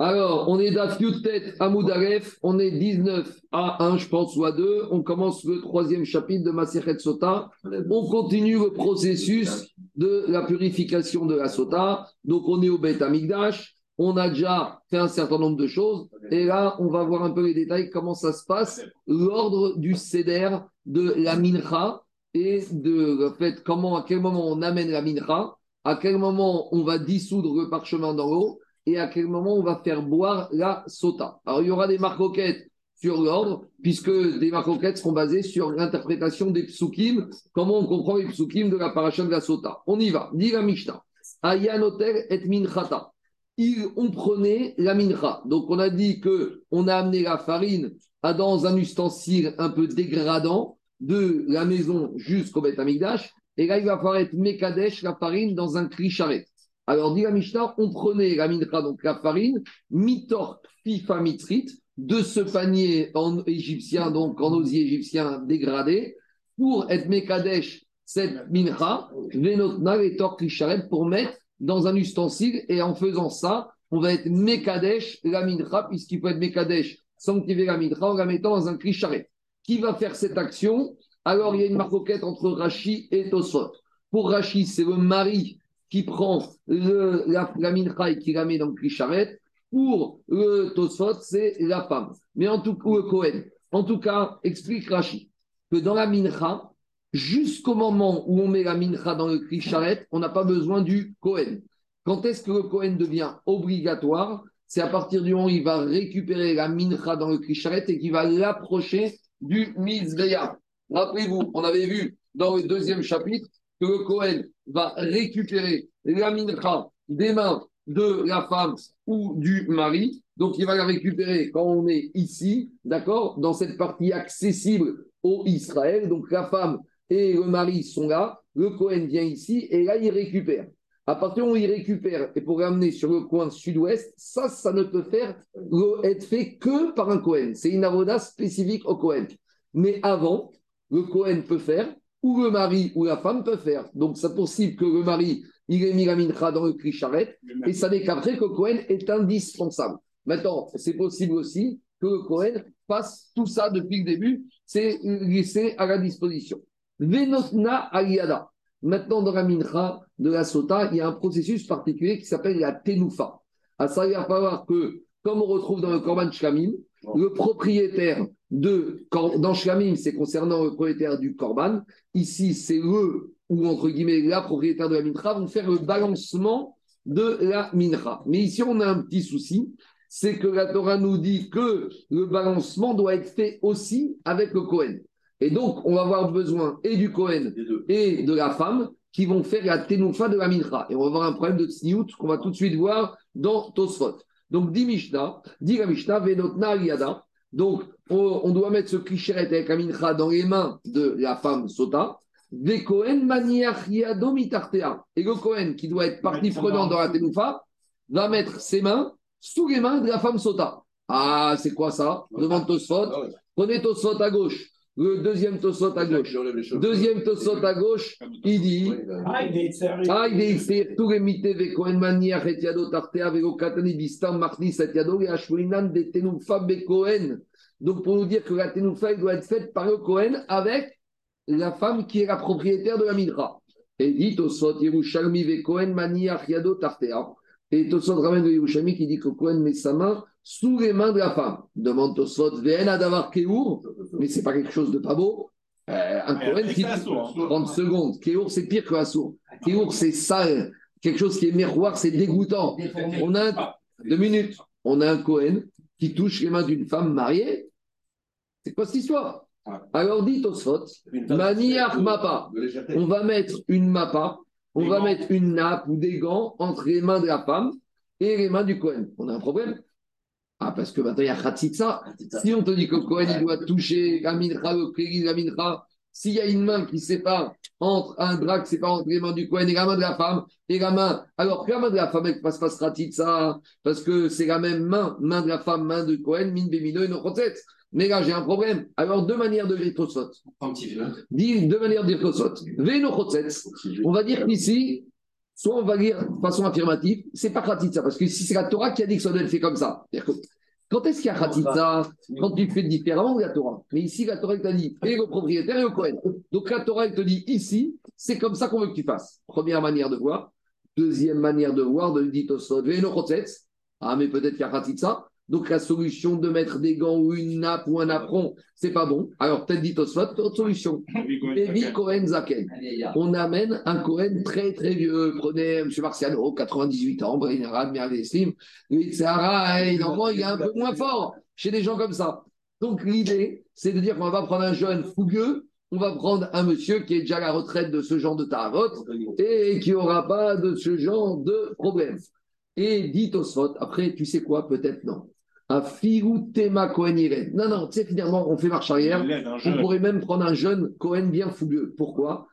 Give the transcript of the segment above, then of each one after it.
Alors, on est d'Afiutet à Moudaref, on est 19 à 1, je pense, ou à 2. On commence le troisième chapitre de Maserhet Sota. On continue le processus de la purification de la Sota. Donc, on est au Beth Amigdash. On a déjà fait un certain nombre de choses. Et là, on va voir un peu les détails, comment ça se passe, l'ordre du Seder de la Mincha et de fait comment, à quel moment on amène la Mincha, à quel moment on va dissoudre le parchemin dans l'eau et à quel moment on va faire boire la sota. Alors, il y aura des marcoquettes sur l'ordre, puisque des marcoquettes seront basées sur l'interprétation des psukim, comment on comprend les psukim de la paracha de la sota. On y va. Dit la Mishnah. Ayanotel et minchata. On prenait la mincha. Donc, on a dit que on a amené la farine à dans un ustensile un peu dégradant de la maison jusqu'au Beth Amigdash. Et là, il va falloir être Mekadesh, la farine, dans un cri charrette. Alors, dit la Mishnah, on prenait la mincha, donc la farine, mitor fifa mitrit, de ce panier en égyptien, donc en osier égyptien dégradé, pour être mekadesh cette mincha, venotna et charet pour mettre dans un ustensile, et en faisant ça, on va être mekadesh la mincha, puisqu'il peut être mekadesh, sanctifier la mincha en la mettant dans un charet. Qui va faire cette action? Alors, il y a une marcoquette entre Rashi et Tosot. Pour Rashi, c'est le mari qui prend la, la mincha et qui la met dans le clicharet. Pour le Tosfot, c'est la femme. Mais en tout cas, le Cohen. En tout cas, explique Rashi que dans la mincha, jusqu'au moment où on met la mincha dans le clicharet, on n'a pas besoin du Cohen. Quand est-ce que le Cohen devient obligatoire? C'est à partir du moment où il va récupérer la mincha dans le clicharet et qu'il va l'approcher du Mizbeya. Rappelez-vous, on avait vu dans le deuxième chapitre que le Cohen va récupérer la mincha des mains de la femme ou du mari. Donc, il va la récupérer quand on est ici, d'accord, dans cette partie accessible au Israël. Donc, la femme et le mari sont là. Le Cohen vient ici et là, il récupère. À partir où il récupère et pour l'amener sur le coin sud-ouest, ça, ça ne peut faire être fait que par un Cohen. C'est une avoda spécifique au Cohen. Mais avant, le Cohen peut faire ou le mari ou la femme peut faire. Donc, c'est possible que le mari, il ait mis la mincha dans le cri charrette, et ça n'est qu'après que Cohen est indispensable. Maintenant, c'est possible aussi que le Cohen fasse tout ça depuis le début, c'est laissé à la disposition. Venotna aliada. Maintenant, dans la mincha de la sota, il y a un processus particulier qui s'appelle la tenoufa. À ça, il va falloir que, comme on retrouve dans le Korban Shlamim, le propriétaire de, dans Shlamim, c'est concernant le propriétaire du Korban. Ici, c'est eux, ou entre guillemets, la propriétaire de la Mincha, vont faire le balancement de la Mincha. Mais ici, on a un petit souci, c'est que la Torah nous dit que le balancement doit être fait aussi avec le Kohen. Et donc, on va avoir besoin et du Kohen et de la femme qui vont faire la tenoufa de la Mincha. Et on va avoir un problème de tsniout qu'on va tout de suite voir dans Tosfot. Donc, dit Mishnah, dit la Mishnah, Venotna Yada. Donc, on, doit mettre ce cliché avec la mincha dans les mains de la femme sota. Des Kohen mitartea. Et le Kohen, qui doit être partie prenante dans la tenoufa, va mettre ses mains sous les mains de la femme sota. Ah, c'est quoi ça? Devant Tosfot. Prenez Tosfot à gauche. Le deuxième Tosot à gauche. Deuxième Tosot à gauche, il dit tout remité ve Kohen maniach et yado tartea vego katani bistam marnis et yado et ashwelinan de tenufa be Kohen. Donc pour nous dire que la tenoufa doit être faite par le Kohen avec la femme qui est la propriétaire de la minra. Et dit Tosot Yerushalmi ve Kohen maniach yado tartea. Et Tosot ramène de Yerushalmi qui dit que Kohen met sa main sous les mains de la femme. Demande Tosot, Vena d'avoir Kéour, mais c'est pas quelque chose de pas beau. Euh, un Kohen qui. 30 secondes. Kéour, c'est pire que Assour. Kéour, c'est sale. Quelque chose qui est miroir, c'est dégoûtant. On a. Un... Deux minutes. On a un Kohen qui touche les mains d'une femme mariée. C'est quoi cette histoire? Alors dit Tosfot, Maniach Mapa. On va mettre une mappa, on va mettre une nappe ou des gants entre les mains de la femme et les mains du Kohen. On a un problème? Ah, parce que maintenant il y a Khatsitsa. Si on te dit que Cohen il doit toucher la mincha, le la mincha, s'il y a une main qui sépare entre un drap qui sépare entre les mains du Cohen et la main de la femme, et la main, alors que la main de la femme, elle passe pas Khatsitsa, parce que c'est la même main, main de la femme, main de Cohen, min bémino et non Mais là, j'ai un problème. Alors, deux manières de lire Tosot. Deux manières de lire Tosot. On va dire qu'ici, soit on va lire de façon affirmative, c'est pas Khatitsa, parce que si c'est la Torah qui a dit que ça doit être fait comme ça. Quand est-ce qu'il y a Khatitsa Quand tu fais différemment de la Torah? Mais ici, la Torah, elle t'a dit, et le propriétaire et le Kohen. Donc la Torah, elle te dit, ici, c'est comme ça qu'on veut que tu fasses. Première manière de voir. Deuxième manière de voir, de dit Ah, mais peut-être qu'il y a Khatitsa. Donc la solution de mettre des gants ou une nappe ou un apron, c'est pas bon. Alors peut-être dit Tosfot, autre solution. Lévi Cohen Zaken. On amène un Cohen très très vieux. Prenez M. Marciano, 98 ans, Brain. Lui, Sarah, il est un peu moins fort chez des gens comme ça. Donc l'idée, c'est de dire qu'on va prendre un jeune fougueux, on va prendre un monsieur qui est déjà à la retraite de ce genre de tarot et qui n'aura pas de ce genre de problème. Et dit Tosfot, après, tu sais quoi, peut-être non. Tema Non, non, tu sais, finalement, on fait marche arrière. On pourrait même prendre un jeune Cohen bien fougueux. Pourquoi?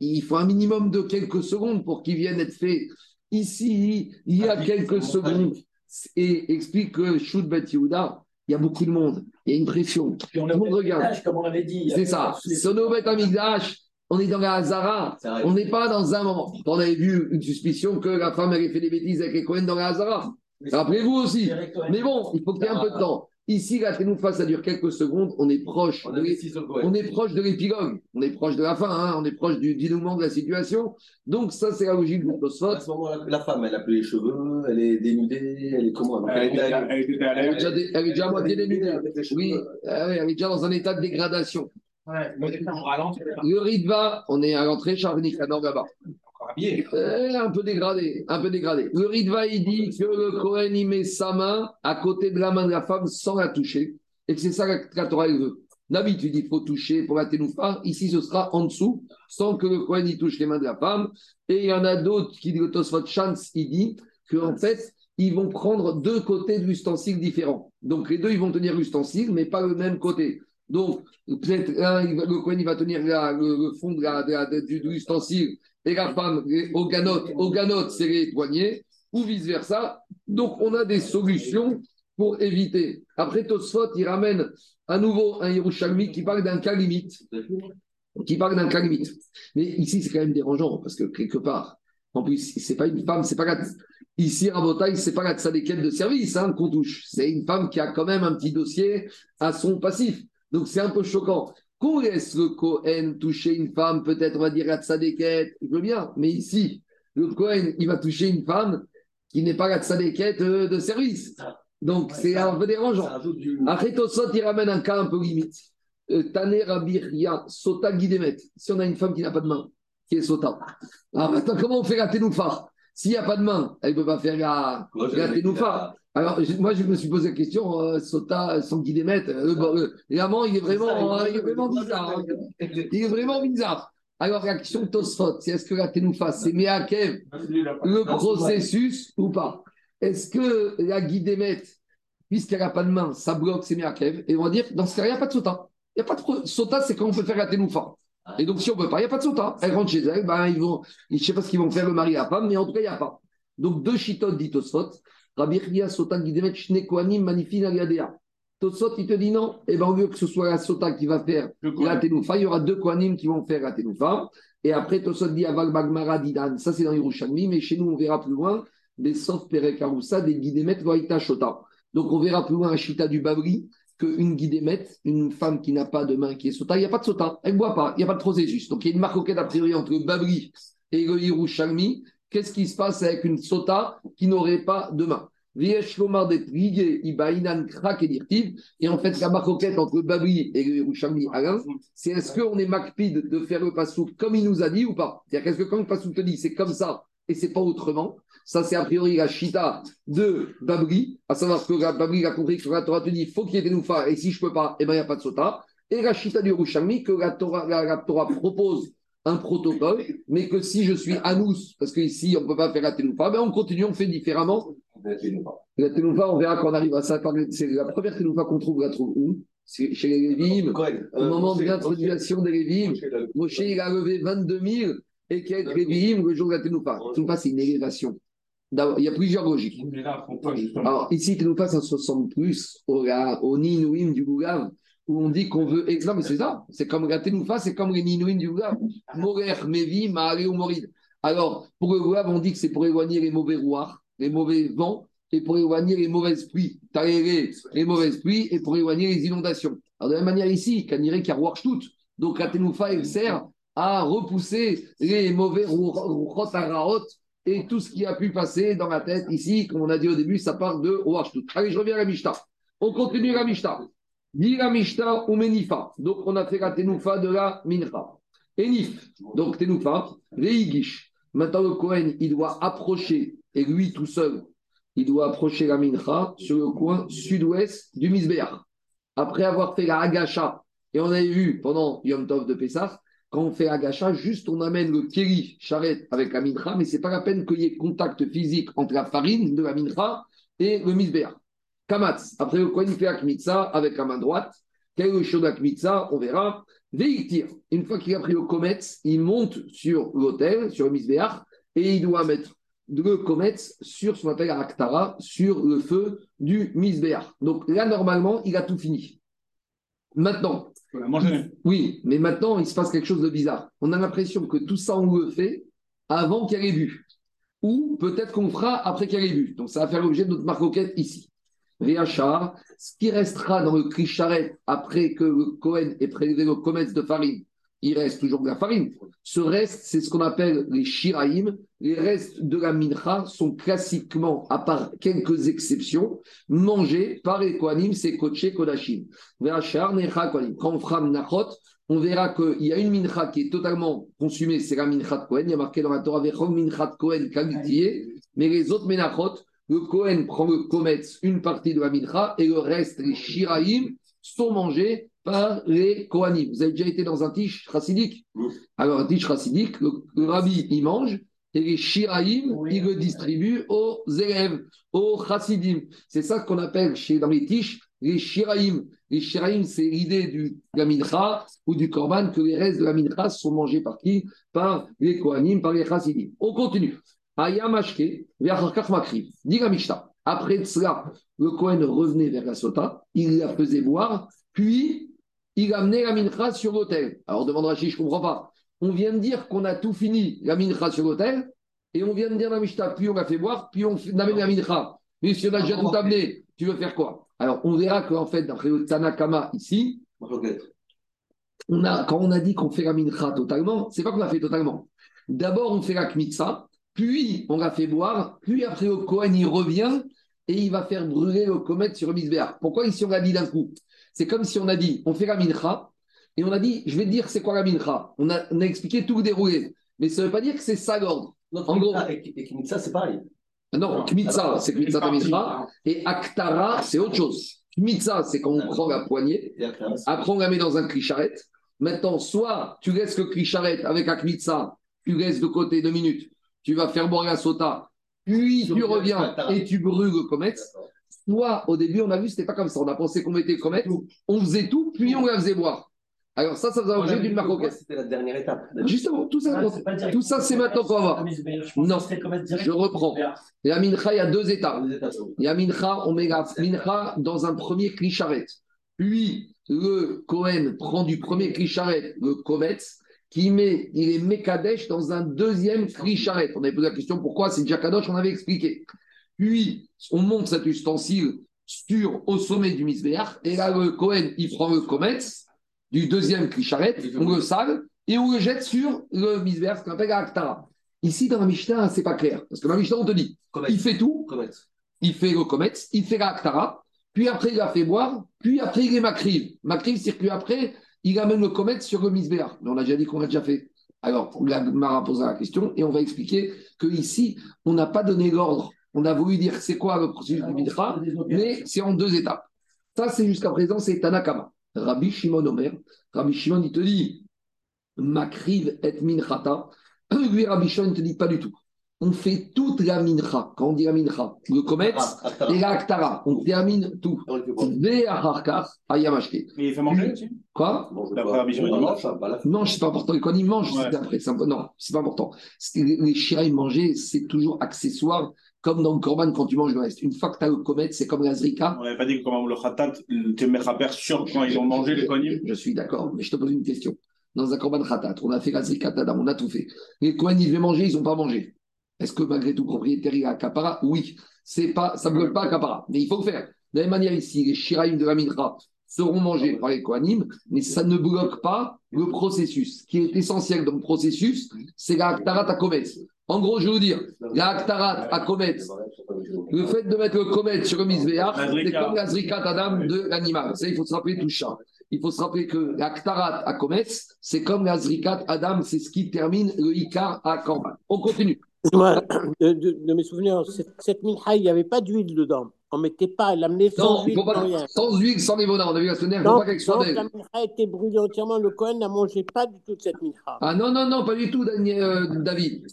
Il faut un minimum de quelques secondes pour qu'il vienne être fait. Ici, il y a quelques secondes. Et explique que Bet Yehuda, il y a beaucoup de monde. Il y a une pression. Tout le monde regarde. C'est ça. Sono Bet Amigdash on est dans la Hazara. On n'est pas dans un moment. On avait vu une suspicion que la femme avait fait des bêtises avec les Cohen dans la Hazara. Rappelez-vous aussi. Mais bon, il faut qu'il y ait un peu de temps. Ici, la Ténoufa, ça dure quelques secondes. On est proche, on, de, on est proche de l'épilogue. On est proche de la fin. Hein. On est proche du dénouement de la situation. Donc, ça, c'est la logique de Tosfot. À ce moment la femme, elle a plus les cheveux, elle est dénudée, elle est comment Elle, est déjà à moitié dénudée. Oui, elle est déjà dans un état de dégradation. Le Ritva, on est à l'entrée, Charles Nicanor là-bas. Euh, un peu dégradé, un peu dégradé. Le Ritva, il dit que le Cohen, il met sa main à côté de la main de la femme sans la toucher. Et que c'est ça que la Torah veut. D'habitude, il faut toucher pour la ténoufa. Ici, ce sera en dessous, sans que le Cohen y touche les mains de la femme. Et il y en a d'autres qui disent, Tosfot Chance, il dit qu'en fait, ils vont prendre deux côtés de l'ustensile différents. Donc, les deux, ils vont tenir l'ustensile, mais pas le même côté. Donc, peut-être le Cohen, il va tenir le, fond de la, de du, ustensile et la femme au ganot, au ganot c'est les poignets, ou vice-versa. Donc, on a des solutions pour éviter. Après Tosfot, il ramène à nouveau un Yerushalmi qui parle d'un cas limite. Qui parle d'un cas limite. Mais ici, c'est quand même dérangeant parce que quelque part, en plus, c'est pas une femme, c'est pas la... Ici, à Botaï, c'est pas la quête de service hein, qu'on touche. C'est une femme qui a quand même un petit dossier à son passif. Donc c'est un peu choquant. Qu'on laisse le Cohen toucher une femme, peut-être on va dire la je veux bien, mais ici, le Cohen, il va toucher une femme qui n'est pas la euh, de service. Donc c'est un peu dérangeant. Après Tosot, il ramène un cas un peu limite. Euh, Taner Abiria, Sota Guidemet. Si on a une femme qui n'a pas de main, qui est Sota. Alors maintenant, comment on fait la Ténoufa S'il n'y a pas de main, elle ne peut pas faire la, la Ténoufa. Alors, moi, je me suis posé la question, euh, Sota, sans qu'il émette, euh, l'amant, il est vraiment, il est vraiment bizarre. Hein. Il est vraiment bizarre. Alors, la question de Tosfot, c'est est-ce que la Ténoufa, c'est Meakev, le processus ou pas? Est-ce que la guidémet, puisqu'elle n'a pas de main, ça bloque, c'est Meakev? Et on va dire, dans ce cas, il n'y a pas de Sota. Il n'y a pas de Sota, c'est quand on peut faire la Ténoufa. Et donc, si on ne peut pas, il n'y a pas de Sota. Elle rentre chez elle, ben, ils vont, je ne sais pas ce qu'ils vont faire le mari et la femme, mais en tout cas, il n'y a pas. Donc, deux chitotes dit Tosfot. Rabbi Chia Sota Gidemet Shnekoanim Manifin Aliadea. Tosot, il te dit non. Et eh bien, au lieu que ce soit la Sota qui va faire la Tenoufa, il y aura deux Koanim qui vont faire la Tenoufa. Et après, Tosot dit Aval Bagmara Didan. Ça, c'est dans Yerushalmi, mais chez nous, on verra plus loin des Sof Perekaroussa, des Gidemet Vaita Shota. Donc, on verra plus loin la Chita du Babri qu'une Gidemet, une femme qui n'a pas de main qui est Sota. Il n'y a pas de Sota. Elle ne boit pas. Il n'y a pas de processus. Donc, il y a une marque a priori entre Babri et le Yerushalmi qu'est-ce qui se passe avec une sota qui n'aurait pas de main? Et en fait, la maroquette entre Babri et le Alain, c'est est-ce qu'on est macpide de faire le pasouk comme il nous a dit ou pas? C'est-à-dire qu'est-ce que quand le pasouk te dit? C'est comme ça et c'est pas autrement Ça, c'est a priori la chita de Babri, à savoir que Babri a compris que la Torah te dit faut qu'il y ait des et si je peux pas, eh ben, il n'y a pas de sota. Et la chita du Rouchami que la Torah, la Torah propose un protocole, mais que si je suis anous, parce qu'ici on ne peut pas faire la ténoufa, ben on continue, on fait différemment. La ténoufa, on verra quand on arrive à ça. C'est la première ténoufa qu'on trouve, on la trouve où? Chez les Lévim. Au moment de l'introduction des Lévim, Moshe il a levé 22 000 et quelques Lévim le jour de la ténoufa. Ténoufa, c'est une élévation. Il y a plusieurs logiques. Alors, ici, Ténoufa, ça se ressemble plus au, au Ninouim du Goulav où on dit qu'on veut. Non, mais c'est ça. C'est comme la Tenoufa, c'est comme les Ninouin du Goulav. Morer, Mevi, Maale ou Morid. Alors, pour le Goulav, on dit que c'est pour éloigner les mauvais rouards, les mauvais vents, et pour éloigner les mauvaises pluies. Taréré, les mauvaises pluies, et pour éloigner les inondations. Alors, de la même manière ici, Kaniré qui a tout. Donc, la Tenoufa, elle sert à repousser les mauvais rouards, et tout ce qui a pu passer dans la tête ici, comme on a dit au début, ça part de tout. Allez, je reviens à la Mishnah. On continue la Mishnah. Dit la Mishnah ou Menifa. Donc, on a fait la Tenoufa de la Mincha. Enif. Donc, Tenoufa, Reigish. Maintenant, le Kohen, il doit approcher, et lui tout seul, il doit approcher la Mincha sur le coin sud-ouest du Misbéach. Après avoir fait la Agacha, et on avait vu pendant Yom Tov de Pessah, quand on fait Agacha, juste on amène le Keri charrette avec la Mincha, mais ce n'est pas la peine qu'il y ait contact physique entre la farine de la Mincha et le Misbéach. Kamatz. Après, le Kohen fait Akmitsa avec la main droite. Quel est le d'Akmitsa On verra. Veiktir. Une fois qu'il a pris le Kometz, il monte sur l'autel, sur le Misbéach, et il doit mettre le Kometz sur ce qu'on appelle Aktara, sur le feu du Misbéach. Donc là, normalement, il a tout fini. Maintenant. Oui, mais maintenant, il se passe quelque chose de bizarre. On a l'impression que tout ça, on le fait avant qu'il ait bu. Ou peut-être qu'on fera après qu'il ait bu. Donc ça va faire l'objet de notre marcoquette ici. Riachar, ce qui restera dans le Krisharet après que Cohen ait prélevé le comète de farine, il reste toujours de la farine. Ce reste, c'est ce qu'on appelle les Shiraïm. Les restes de la mincha sont classiquement, à part quelques exceptions, mangés par les Kohanim, c'est Koché Kodashim. Quand on fera on verra qu'il y a une mincha qui est totalement consumée, c'est la mincha de Kohen. Il y a marqué dans la Torah, mincha de Kohen, mais les autres minachot, le Kohen prend le Kometz, une partie de la Mincha, et le reste, les Shiraïm, sont mangés par les Kohanim. Vous avez déjà été dans un tiche chassidique Alors, un tiche chassidique, le, rabbi, il mange, et les Shiraïm, il le distribue aux élèves, aux chassidim. C'est ça qu'on appelle chez, dans les tiches les Shiraïm. Les Shiraïm, c'est l'idée de la Mincha ou du Korban, que les restes de la Mincha sont mangés par qui? Par les Kohanim, par les chassidim. On continue. Ayamashke, Makriv. Dit la Après cela, le Kohen revenait vers la sota, il la faisait boire, puis il amenait la mincha sur l'autel. Alors demande Rachid, je ne comprends pas. On vient de dire qu'on a tout fini, la mincha sur l'autel, et on vient de dire la Mishnah, puis on l'a fait boire, puis on amène la mincha. Mais si on a déjà tout amené, tu veux faire quoi? Alors on verra qu'en fait, dans le Tanakama ici, on a, quand on a dit qu'on fait la mincha totalement, c'est pas qu'on a fait totalement. D'abord, on fait la kmitsa, puis on l'a fait boire, puis après le Kohen il revient et il va faire brûler le comète sur le misbéar. Pourquoi ici on l'a dit d'un coup? C'est comme si on a dit, on fait la mincha, et on a dit, je vais te dire c'est quoi la mincha. On a, expliqué tout le déroulé, mais ça ne veut pas dire que c'est ça l'ordre. En gros, et, et c'est pareil. Non, Kmitsa, c'est Kmitsa et Aktara, c'est autre chose. Kmitsa, c'est quand on prend la poignée, après on la met dans un cri-charrette. Maintenant, soit tu laisses le cri-charrette avec Akmitsa, tu laisses de côté deux minutes, tu vas faire boire la sota, puis tu reviens et tu brûles le comète. Soit au début, on a vu, c'était pas comme ça. On a pensé qu'on mettait comète, on faisait tout, puis on la faisait boire. Alors ça, ça faisait l'objet d'une marocaine. C'était la dernière étape. Justement, tout ça, tout ça c'est maintenant qu'on va voir. Non, je reprends. La mincha, il y a deux étapes. Il y a mincha, on met la mincha dans un premier clicharet. Puis, le Cohen prend du premier clicharet le comète qui met, il est Mekadesh dans un deuxième Krisharet. On avait posé la question pourquoi c'est Jakadosh, on avait expliqué. Puis, on monte cet ustensile sur, au sommet du Misbéach, et là, le Kohen, il prend le Kometz du deuxième Krisharet, on le sale, et on le jette sur le Misbéach, ce qu'on appelle Aktara. Ici, dans la Mishnah, c'est pas clair, parce que dans la Mishnah, on te dit, il fait tout, il fait le Kometz, il fait l'Aktara, puis après, il a fait boire, puis après, il est Makriv. Makriv, c'est que après, il amène le comète sur le misbéar. Mais on a déjà dit qu'on l'a déjà fait. Alors, la Mara posera la question et on va expliquer qu'ici, on n'a pas donné l'ordre. On a voulu dire c'est quoi le processus du Mitra, mais c'est en deux étapes. Ça, c'est jusqu'à présent, c'est Tanakama. Rabbi Shimon Omer. Rabbi Shimon, il te dit Makriv et Minchata. Lui, Rabbi Shimon, il te dit pas du tout. On fait tout toute la mincha. Quand on dit la mincha, le Ah, et la aktara, on termine tout. Ayamashke. Mais il fait manger aussi Quoi? D'après dimanche. Non, c'est pas important. Quand ils mangent, Ouais. c'est après. c'est un peu- Non, c'est pas important. Les shiraïm manger, c'est toujours accessoire, comme dans le korban quand tu manges le reste. Une fois que tu as le kometz, c'est comme la zrika. On n'avait pas dit que comment le khatat, te mettre à sûr quand ils ont mangé les kohanim Je suis d'accord, mais je te pose une question. Dans un korban khatat, on a fait la zrika tadam, on a tout fait. Les kohanim, ils devaient manger, ils n'ont pas mangé. Est-ce que malgré tout, propriétaire, il a capara Oui. C'est pas, ça ne bloque pas capara, mais il faut le faire. De la même manière ici, les shiraïm de la mincha seront mangés par les kohanim, mais ça ne bloque pas le processus. Ce qui est essentiel dans le processus, c'est la aktarat à kometz. En gros, je vais vous dire, la aktarat à kometz, le fait de mettre le kometz sur le misbéach, c'est comme la zrikat adam de l'animal. Ça, il faut se rappeler tout ça. Il faut se rappeler que la ktarat à kometz, c'est comme la zrikat adam, c'est ce qui termine le ikar à korban. On continue. Moi, de, de- de mes souvenirs, cette, cette mincha, il n'y avait pas d'huile dedans. On ne mettait pas, elle l'amenait sans Non, huile, pas, sans rien. sans huile, sans névona. On a vu la semaine dernière, il ne faut pas qu'elle soit la mincha était brûlée entièrement. Le Cohen n'a mangé pas du tout de cette mincha. Ah non, non, non, pas du tout, Daniel, euh, David.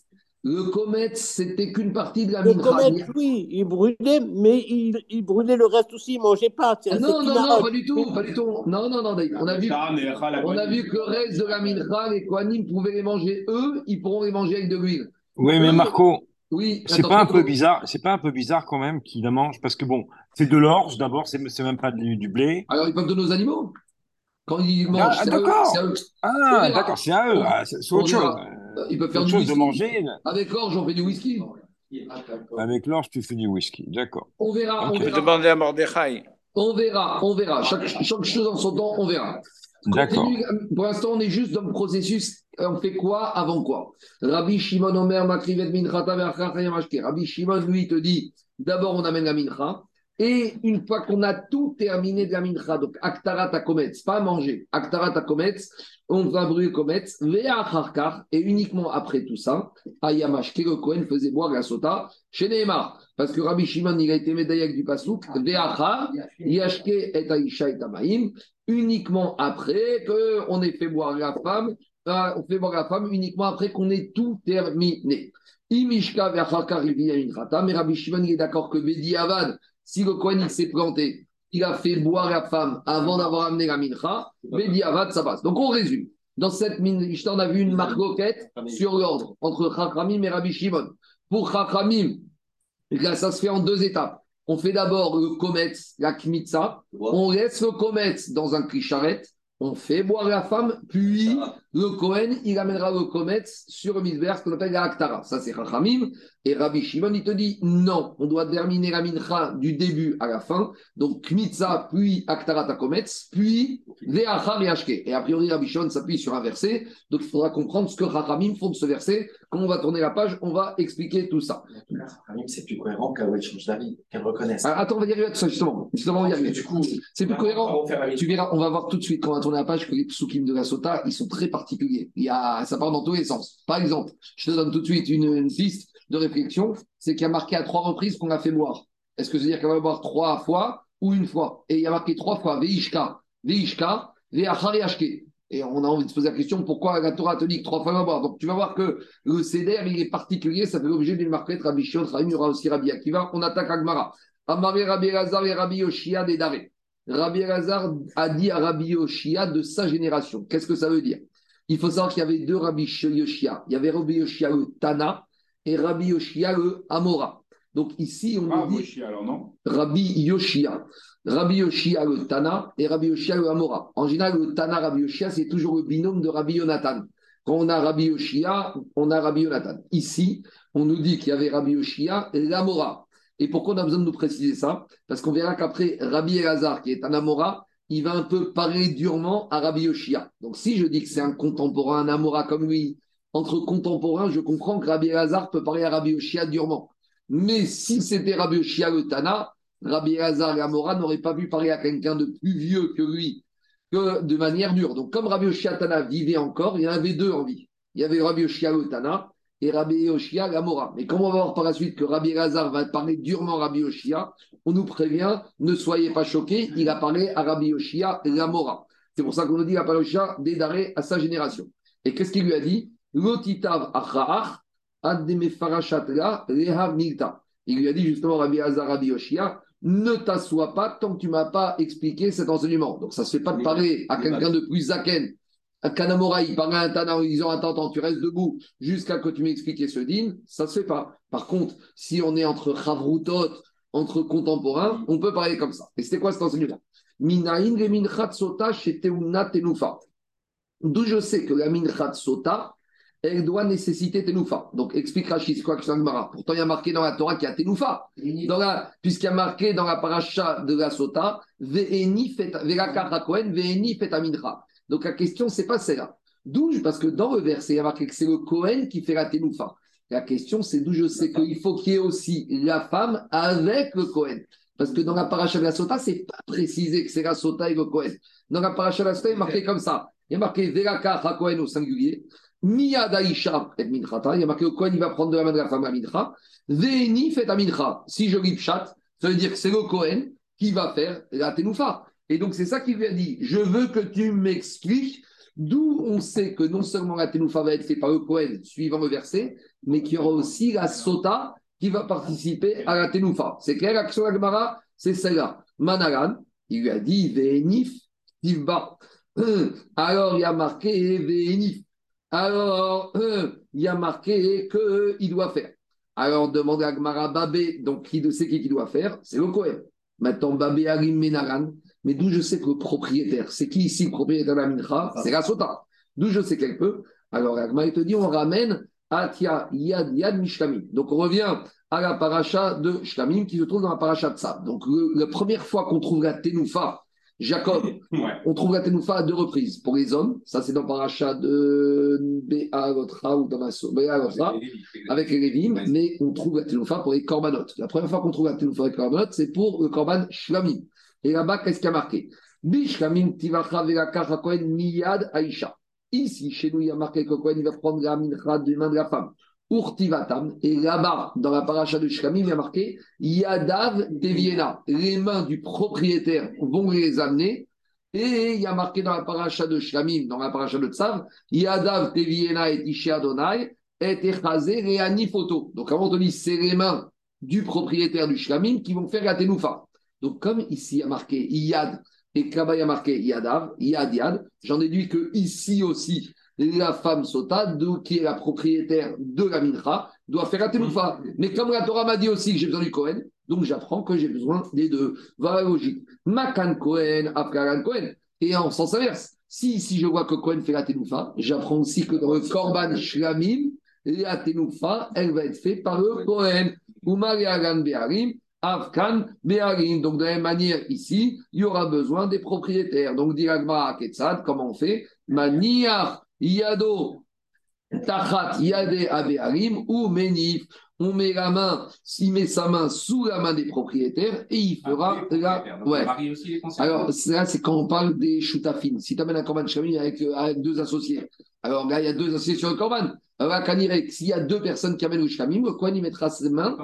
Le kometz, c'était qu'une partie de la le. Cohen, oui, il brûlait, mais il, il brûlait le reste aussi, il ne mangeait pas. C'est Ah non, non, non, pas du tout, pas du tout. Non, non, non. On a vu, la on a vu que le reste de la mincha, les kohanim pouvaient les manger eux, ils pourront les manger avec de l'huile. Oui, mais Marco, Oui. c'est pas un peu bizarre, c'est pas un peu bizarre quand même qu'il la mange parce que bon, c'est de l'orge d'abord, c'est même pas du, du blé. Alors, ils peuvent donner aux animaux. Quand ils mangent, Ah, c'est à eux- d'accord. c'est à eux. Ah, d'accord, c'est à eux, ah, c'est autre chose. Ils peuvent C'est faire autre du chose whisky. de manger. Avec l'orge, on fait du whisky. Avec l'orge, tu fais du whisky, d'accord. On verra, on verra. demandais à Mordechai. On verra, on verra. Chaque, chaque chose en son temps, on verra. D'accord. Continue. Pour l'instant, on est juste dans le processus. On fait quoi avant quoi? Rabbi Shimon Omer Makrivet Minchata. Rabbi Shimon, lui, il te dit d'abord, on amène la mincha. Et une fois qu'on a tout terminé de la mincha, donc Aktarat Akometz, pas manger, Aktarat Akometz, on va brûler Kometz, Ve'acharkar, et uniquement après tout ça, Ayamashke, le Kohen faisait boire la sota chez Neymar. Parce que Rabbi Shimon, il a été médaillé du pasouk, Ve'achar, Yashke et Aisha et Tamaïm, uniquement après qu'on ait fait boire la femme, euh, on fait boire la femme uniquement après qu'on ait tout terminé. Imishka mais Rabbi Shimon il est d'accord que Bedi Avad, si le Kohen il s'est planté, il a fait boire la femme avant d'avoir amené la mincha, Bedi Avad ça passe. Donc on résume. Dans cette mincha, on a vu une marloquette sur l'ordre entre Chachamim et Rabbi Shimon. Pour Chachamim, là ça se fait en deux étapes. On fait d'abord le kometz, la kmitza, on laisse le kometz dans un clicharet, on fait boire la femme, puis le Kohen, il amènera le kometz sur le misber, ce qu'on appelle la aktara. Ça, c'est Rachamim. Et Rabbi Shimon, il te dit non, on doit terminer la mincha du début à la fin. Donc, kmitza, puis aktara ta kometz, puis ve'achar et ashke. Et a priori, Rabbi Shimon s'appuie sur un verset. Donc, il faudra comprendre ce que Rachamim font de ce verset. Quand on va tourner la page, on va expliquer tout ça. C'est plus cohérent qu'elle change d'avis, qu'elle reconnaisse. Alors, attends, on va y arriver à ça, justement. Justement, on va y arriver. Du coup, C'est plus cohérent. Tu verras, on va voir tout de suite quand on va tourner la page que les psukim de la sota, ils sont très particuliers. Il y a, ça part dans tous les sens. Par exemple, je te donne tout de suite une, une de réflexion, c'est qu'il y a marqué à trois reprises qu'on a fait boire. Est-ce que ça veut dire qu'elle va boire trois fois ou une fois? Et il y a marqué trois fois Veishka, Veishka, Veachar et on a envie de se poser la question pourquoi la Torah te dit trois fois va boire? Donc tu vas voir que le Seder, il est particulier, ça fait l'objet d'une marquette Rabbi Shion, Rabbi, il aussi Rabbi Akiva. On attaque Agmara. Amaré Rabbi Lazar et Rabbi Yoshia des. Rabbi Lazar a dit à Rabbi Yoshia de sa génération. Qu'est-ce que ça veut dire? Il faut savoir qu'il y avait deux Rabbi Yoshia. Il y avait Rabbi Yoshia le Tana et Rabbi Yoshia le Amora. Donc ici, on Ah, nous dit Moshi, alors non? Rabbi Yoshia. Rabbi Yoshia le Tana et Rabbi Yoshia le Amora. En général, le Tana, Rabbi Yoshia, c'est toujours le binôme de Rabbi Yonatan. Quand on a Rabbi Yoshia, on a Rabbi Yonatan. Ici, on nous dit qu'il y avait Rabbi Yoshia et l'Amora. Et pourquoi on a besoin de nous préciser ça? Parce qu'on verra qu'après, Rabbi Elazar, qui est un Amora, il va un peu parler durement à Rabbi Yoshia. Donc si je dis que c'est un contemporain, un Amora comme lui, entre contemporains, je comprends que Rabbi Elazar peut parler à Rabbi Yoshia durement. Mais si c'était Rabbi Yoshia le Rabbi Elazar et Amora n'auraient pas pu parler à quelqu'un de plus vieux que lui que de manière dure. Donc, comme Rabbi Yoshia Tana vivait encore, il y en avait deux en vie. Il y avait Rabbi Yoshia le Tana et Rabbi Yoshia l'Amora. Mais comme on va voir par la suite que Rabbi Elazar va parler durement à Rabbi Yoshia, on nous prévient, ne soyez pas choqués, il a parlé à Rabbi Yoshia l'Amora. C'est pour ça qu'on nous dit Rabbi Yoshia dédaré à sa génération. Et qu'est-ce qu'il lui a dit? L'otitav acha'ach Nilta. Il lui a dit justement, Rabbi Hazar, Rabbi Yoshia, ne t'assois pas tant que tu m'as pas expliqué cet enseignement. Donc ça ne se fait pas de parler à quelqu'un de plus zaken. Kanamora, il parle à un Tana en lui disant Attends, attends, tu restes debout jusqu'à que tu m'expliques ce din. Ça ne se fait pas. Par contre, si on est entre Chavrutot, entre contemporains, on peut parler comme ça. Et c'était quoi cet enseignement? Minaïn le minchat sota chez Teuna Tenufa. D'où je sais que la minchat sota, elle doit nécessiter Tenufa. Donc explique Rachid, c'est quoi que Gemara? Pourtant, il y a marqué dans la Torah qu'il y a Tenufa. Dans la, puisqu'il y a marqué dans la paracha de la sota, Ve'eni Kohen, Ve'eni fet mincha. Donc la question, c'est pas celle-là. D'où, parce que dans le verset, il y a marqué que c'est le Kohen qui fait la Tenufa. La question, c'est d'où je sais qu'il faut qu'il y ait aussi la femme avec le Kohen. Parce que dans la paracha de la Sota, c'est pas précisé que c'est la Sota et le Kohen. Dans la paracha de la Sota, il est marqué comme ça. Il y a marqué Veraka HaKohen au singulier. Miyada Isha et Minchata. Il y a marqué le Kohen, il va prendre de la main de la femme la Mincha. Veni fait la Mincha. Si je lis chat, ça veut dire que c'est le Kohen qui va faire la Tenoufa. Et donc, c'est ça qu'il a dit. Je veux que tu m'expliques d'où on sait que non seulement la Tenoufa va être faite par le Kohen, suivant le verset, mais qu'il y aura aussi la Sota qui va participer à la Tenoufa. C'est clair, l'action de la c'est celle-là. Manaran, il lui a dit Vénif, Tivba. Alors, il y a marqué Vénif. Alors, il y a marqué qu'il doit faire. Alors, on demande à Gemara Babé, donc qui qui qui doit faire? C'est le Kohen. Maintenant, Babé Arim Menaran. Mais d'où je sais que le propriétaire, c'est qui ici le propriétaire de la mincha C'est la Sota. D'où je sais qu'elle peut. Alors, Agma, il te dit on ramène Atia Yad Yad Mishlamim. Donc, on revient à la paracha de Shlamim qui se trouve dans la paracha de Sa. Donc, le- la première fois qu'on trouve la Tenoufa, Jacob, Ouais. on trouve la Tenoufa à deux reprises. Pour les hommes, ça c'est dans la paracha de Béalotra ou dans Béalotra avec les Lévim, mais on trouve la Tenoufa pour les Korbanot. La première fois qu'on trouve la Tenoufa avec les Korbanot, c'est pour le Korban Shlamim. Et là-bas, qu'est-ce qu'il y a marqué miyad. Ici, chez nous, il y a marqué que il va prendre la mincha des mains de la femme. Urtivatam. Et là-bas, dans la paracha de Shlamim, il y a marqué Yadav deviena. Les mains du propriétaire vont les amener. Et il y a marqué dans la paracha de Shlamim, dans la paracha de Tsav, Yadav deviena et Ishe Adonai et Echazé Reani Photo. Donc, avant, on dit, c'est les mains du propriétaire du Shlamim qui vont faire la Tenoufa. Donc, comme ici, il y a marqué Yad et y a marqué Yadav, Yad, Yad, j'en déduis que ici aussi, la femme Sota, qui est la propriétaire de la Mincha, doit faire la Tenoufa. Mais comme la Torah m'a dit aussi que j'ai besoin du Kohen, donc j'apprends que j'ai besoin des deux. Voilà la logique. Makan Kohen, Afkaran Kohen. Et en sens inverse, si, si je vois que Kohen fait la Tenoufa, j'apprends aussi que dans le Korban Shlamim, la Tenoufa, elle va être faite par le Kohen. Umar Yagan Beharim, Beharim. Donc, de la même manière, ici, il y aura besoin des propriétaires. Donc, dit Agmara Ketzad, comment on fait? Maniach Yado Tachat Yade Abeharim ou Menif. On met la main, s'il met sa main sous la main des propriétaires et il fera la. Ouais. Aussi. Alors, là, c'est quand on parle des choutafines. Si tu amènes un corban chami avec, euh, avec deux associés, alors là, il y a deux associés sur le corban. Alors là, Kanirek, s'il y a deux personnes qui amènent le chamim, le il mettra ses mains.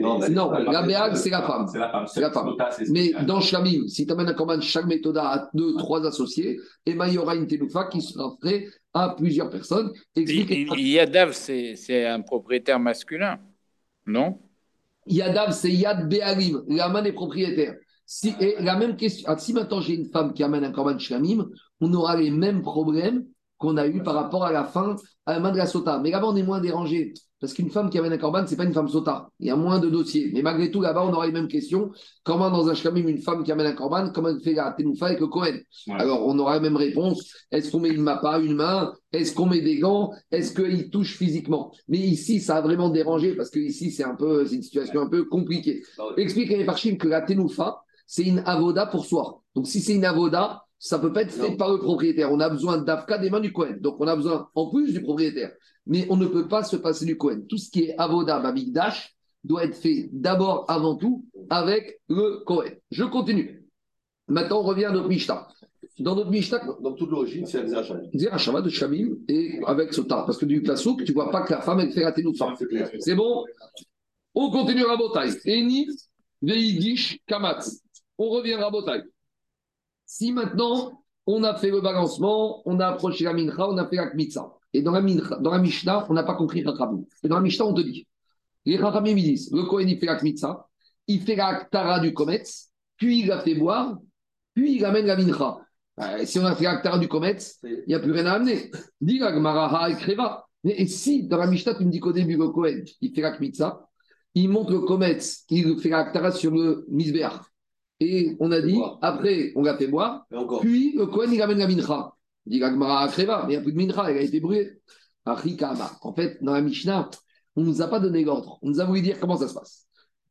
Non, Non, la béag, c'est la femme. C'est la femme. C'est la femme. Sota, c'est Mais dans Shlamim, si tu amènes un corban chaque méthode à deux, trois associés, et ben, il y aura une teloufa qui sera faite à plusieurs personnes. Yadav, c'est c'est un propriétaire masculin, non? Yadav, c'est Yad Be'alim, la main des propriétaires. Si, et la même question, ah, si maintenant j'ai une femme qui amène un korban shlamim, on aura les mêmes problèmes qu'on a eu par rapport à la fin, à la main de la sota. Mais là-bas, on est moins dérangé. Parce qu'une femme qui amène un korban, c'est pas une femme sota. Il y a moins de dossiers. Mais malgré tout, là-bas, on aura les mêmes questions. Comment dans un shlamim, une femme qui amène un korban, comment elle fait la tenoufa avec le Kohen? Ouais. Alors, on aura la même réponse. Est-ce qu'on met une mappa, une main? Est-ce qu'on met des gants? Est-ce qu'il touche physiquement? Mais ici, ça a vraiment dérangé parce que ici, c'est un peu, c'est une situation un peu compliquée. Explique à Parchim que la tenoufa, c'est une avoda pour soi. Donc, si c'est une avoda, ça peut pas être fait Non. par le propriétaire. On a besoin d'Afka des mains du Cohen. Donc, on a besoin en plus du propriétaire. Mais on ne peut pas se passer du Cohen. Tout ce qui est avoda, babigdash, doit être fait d'abord, avant tout, avec le Cohen. Je continue. Maintenant, on revient à notre Mishnah. Dans notre Mishnah, Dans toute l'origine, c'est un Shabbat de Shamim et avec Sota. Parce que du Klasouk, tu vois pas que la femme, elle fait tenoufa. C'est clair. C'est bon? On continue Rabotai. Enif, Veidish, Kamatz. On revient Rabotai. Si maintenant, on a fait le balancement, on a approché la mincha, on a fait la kmitza. Et dans la, Mincha- dans la Mishnah, on n'a pas compris Rachamim. Et dans la Mishnah, on te dit les Rachamim, ils disent le Kohen, il fait la Kmitza, il fait la Ktara du Kometz, puis il la fait boire, puis il amène la Mincha. Euh, si on a fait la Ktara du Kometz, il n'y a plus rien à amener. Dis la et Kreva. Et si dans la Mishnah, tu me dis qu'au début, le Kohen, il fait la Kmitza, il monte le Kometz, il fait la Ktara sur le Misbeach. Et on a dit, après, on l'a fait boire, puis le Kohen, il amène la mincha. Il dit Gagmara à Kreva, mais il n'y a plus de mincha, elle a été brûlée. En fait, dans la Mishnah, on ne nous a pas donné l'ordre. On nous a voulu dire comment ça se passe.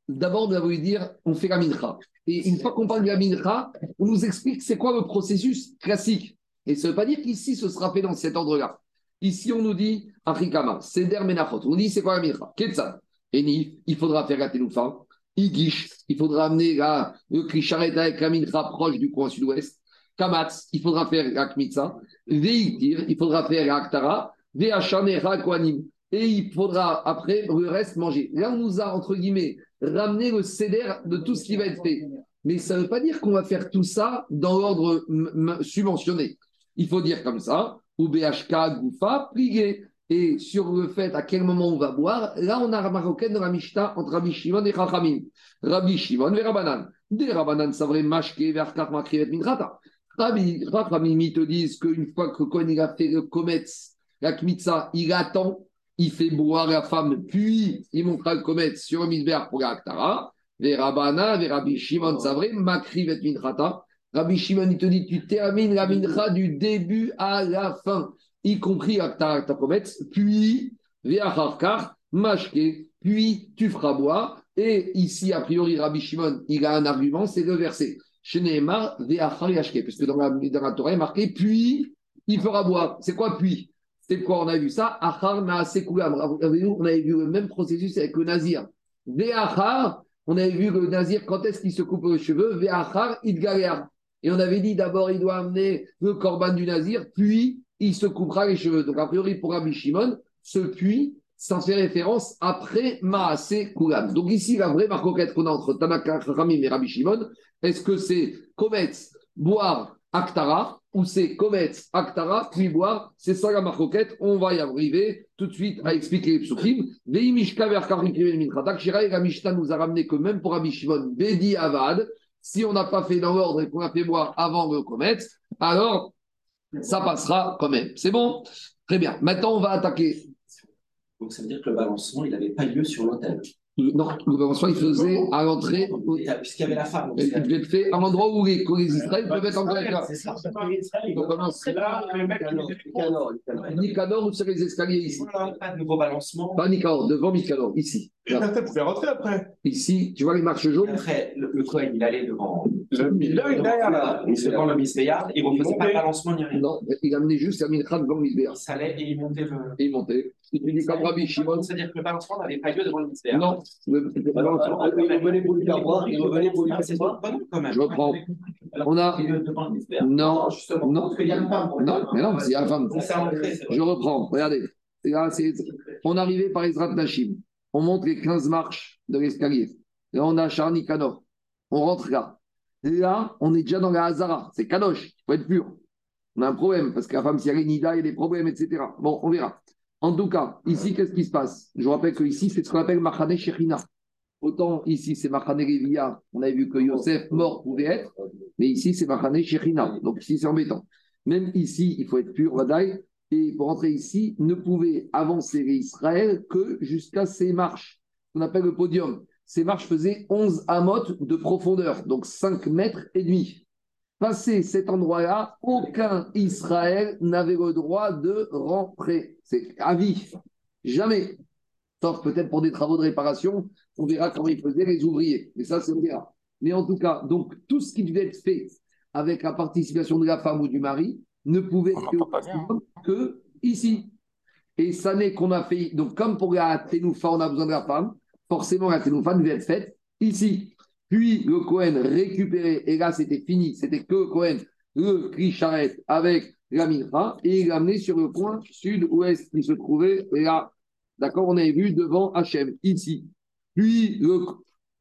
D'abord, on nous a voulu dire on fait la mincha. Et une fois qu'on parle de la mincha, on nous explique c'est quoi le processus classique. Et ça ne veut pas dire qu'ici, ce sera fait dans cet ordre-là. Ici, on nous dit Achikama, Seder Menachot. On dit c'est quoi la mincha? Ketzad. Enif, il faudra faire la teloufa. Igish, il faudra amener la, le Krisharet avec la mincha proche du coin sud-ouest. Kamatz, il faudra faire la Kmitza. Veiktir, il faudra faire la Aktara. Veachanera Kohanim. Et il faudra après le reste manger. Là, on nous a, entre guillemets, ramené le céder de tout ce qui va être fait. Mais ça ne veut pas dire qu'on va faire tout ça dans l'ordre subventionné. Il faut dire comme ça, ou BHK, Goufa, plié. Et sur le fait à quel moment on va boire, là, on a la marocaine dans la Mishnah entre Rabbi Shimon et Chachamim. Rabbi Shimon et Rabbanan. Des Rabbanan, ça vrai, Mashke, Verkat, Makrivet, Minrata. Rabbi Chachamim, te disent qu'une fois que Kohen il a fait le Kometz, la Kmitza, il attend, il fait boire la femme, puis il montera le Kometz sur le Misber pour la Aktara. Des Rabbi Shimon, ça vrai, Makrivet, Minrata. Rabbi Shimon, il te dit, tu termines la mincha du début à la fin, y compris à ta, kometz, puis, mashke, puis tu feras boire. Et ici, a priori, Rabbi Shimon, il a un argument, c'est le verset. Shneemar, ve'achar yashke, parce que dans la, dans la Torah, il est marqué, puis, il fera boire. C'est quoi puis? C'est quoi on a vu ça? Achar On avait vu le même processus avec le nazir. Ve'achar, on avait vu le nazir, quand est-ce qu'il se coupe les cheveux? Ve'achar idgaléar. Et on avait dit d'abord, il doit amener le corban du nazir, puis il se coupera les cheveux. Donc, a priori, pour Rabbi Shimon, ce puis, ça fait référence après Maasé Kulam. Donc, ici, la vraie marcoquette qu'on a entre Tanaka Ramim et Rabbi Shimon, est-ce que c'est Kometz, boire Aktara, ou c'est Kometz, Aktara, puis boire C'est ça la marcoquette. On va y arriver tout de suite à expliquer les psukim. Vei Mishka ver Karim Kriven Minchatak. Shiraï, la nous a ramené que même pour Rabbi Shimon, Bedi Avad, si on n'a pas fait dans l'ordre et qu'on a fait boire avant le Kometz, alors ça passera quand même. C'est bon? Très bien. Maintenant, on va attaquer. Donc ça veut dire que le balancement, il n'avait pas lieu sur l'hôtel. Non, le balancement, il faisait à l'entrée. Puisqu'il y avait la femme. Il c'est- devait être fait à l'endroit où les, où les Israéliens peuvent être en guerre. C'est ça. On commence. Là, le mec, Nicanor, ou sur les escaliers ici? Pas de nouveau balancement. Pas Nicanor, devant Nicanor, ici. Là. Vous pouvez rentrer après. Ici, tu vois les marches Et jaunes Après, le, le Cohen, il allait devant. Le- là, il est derrière, là. Il se devant le Misbéyard, il ne faisait pas de balancement ni rien. Non, il a amené juste la mincha devant le Misbéa. Il s'allait et il montait le. Et il montait. Il dit comme Rabbi Shimon. C'est-à-dire que le balancement n'avait pas lieu devant le Misbéyard. Non, le- Il revenait pour lui faire boire, il revenait pour lui faire C'est boire. pas bon quand même. je reprends. On a. Non, justement. non. Parce qu'il y a une femme. non, mais non, c'est vrai. Je reprends, regardez. Là, c'est- on arrivait par Ezrat Nashim. On monte les 15 marches de l'escalier. Là, on a Charni Kanor. On rentre là. Là, on est déjà dans la Hazara. C'est Kadosh. Il faut être pur. On a un problème parce que la femme, si Nida, il y a des problèmes, etc. Bon, on verra. En tout cas, ici, qu'est-ce qui se passe? Je vous rappelle que ici, c'est ce qu'on appelle Machane Shechina. Autant ici, c'est Machane Revia. On avait vu que Yosef, mort, pouvait être. Mais ici, c'est Machane Shechina. Donc ici, c'est embêtant. Même ici, il faut être pur, Vadaï. Et pour entrer ici, ne pouvait avancer Israël que jusqu'à ces marches, qu'on appelle le podium. Ces marches faisaient 11 amotes de profondeur, donc 5 mètres et demi. Passé cet endroit-là, aucun Israël n'avait le droit de rentrer. C'est à vie. Jamais. Sauf peut-être pour des travaux de réparation, on verra comment ils faisaient les ouvriers. Mais ça, c'est on verra. Mais en tout cas, donc tout ce qui devait être fait avec la participation de la femme ou du mari ne pouvait être au maximum que ici. Et ça n'est qu'on a fait. Donc, comme pour la Ténoufa, on a besoin de la femme, forcément, la Ténoufa devait être faite ici. Puis le Cohen récupéré, et là, c'était fini. C'était que le Cohen, le cri charrette avec la mincha, et il l'a amené sur le coin sud-ouest qui se trouvait là. D'accord On avait vu devant Hachem, ici. Puis le.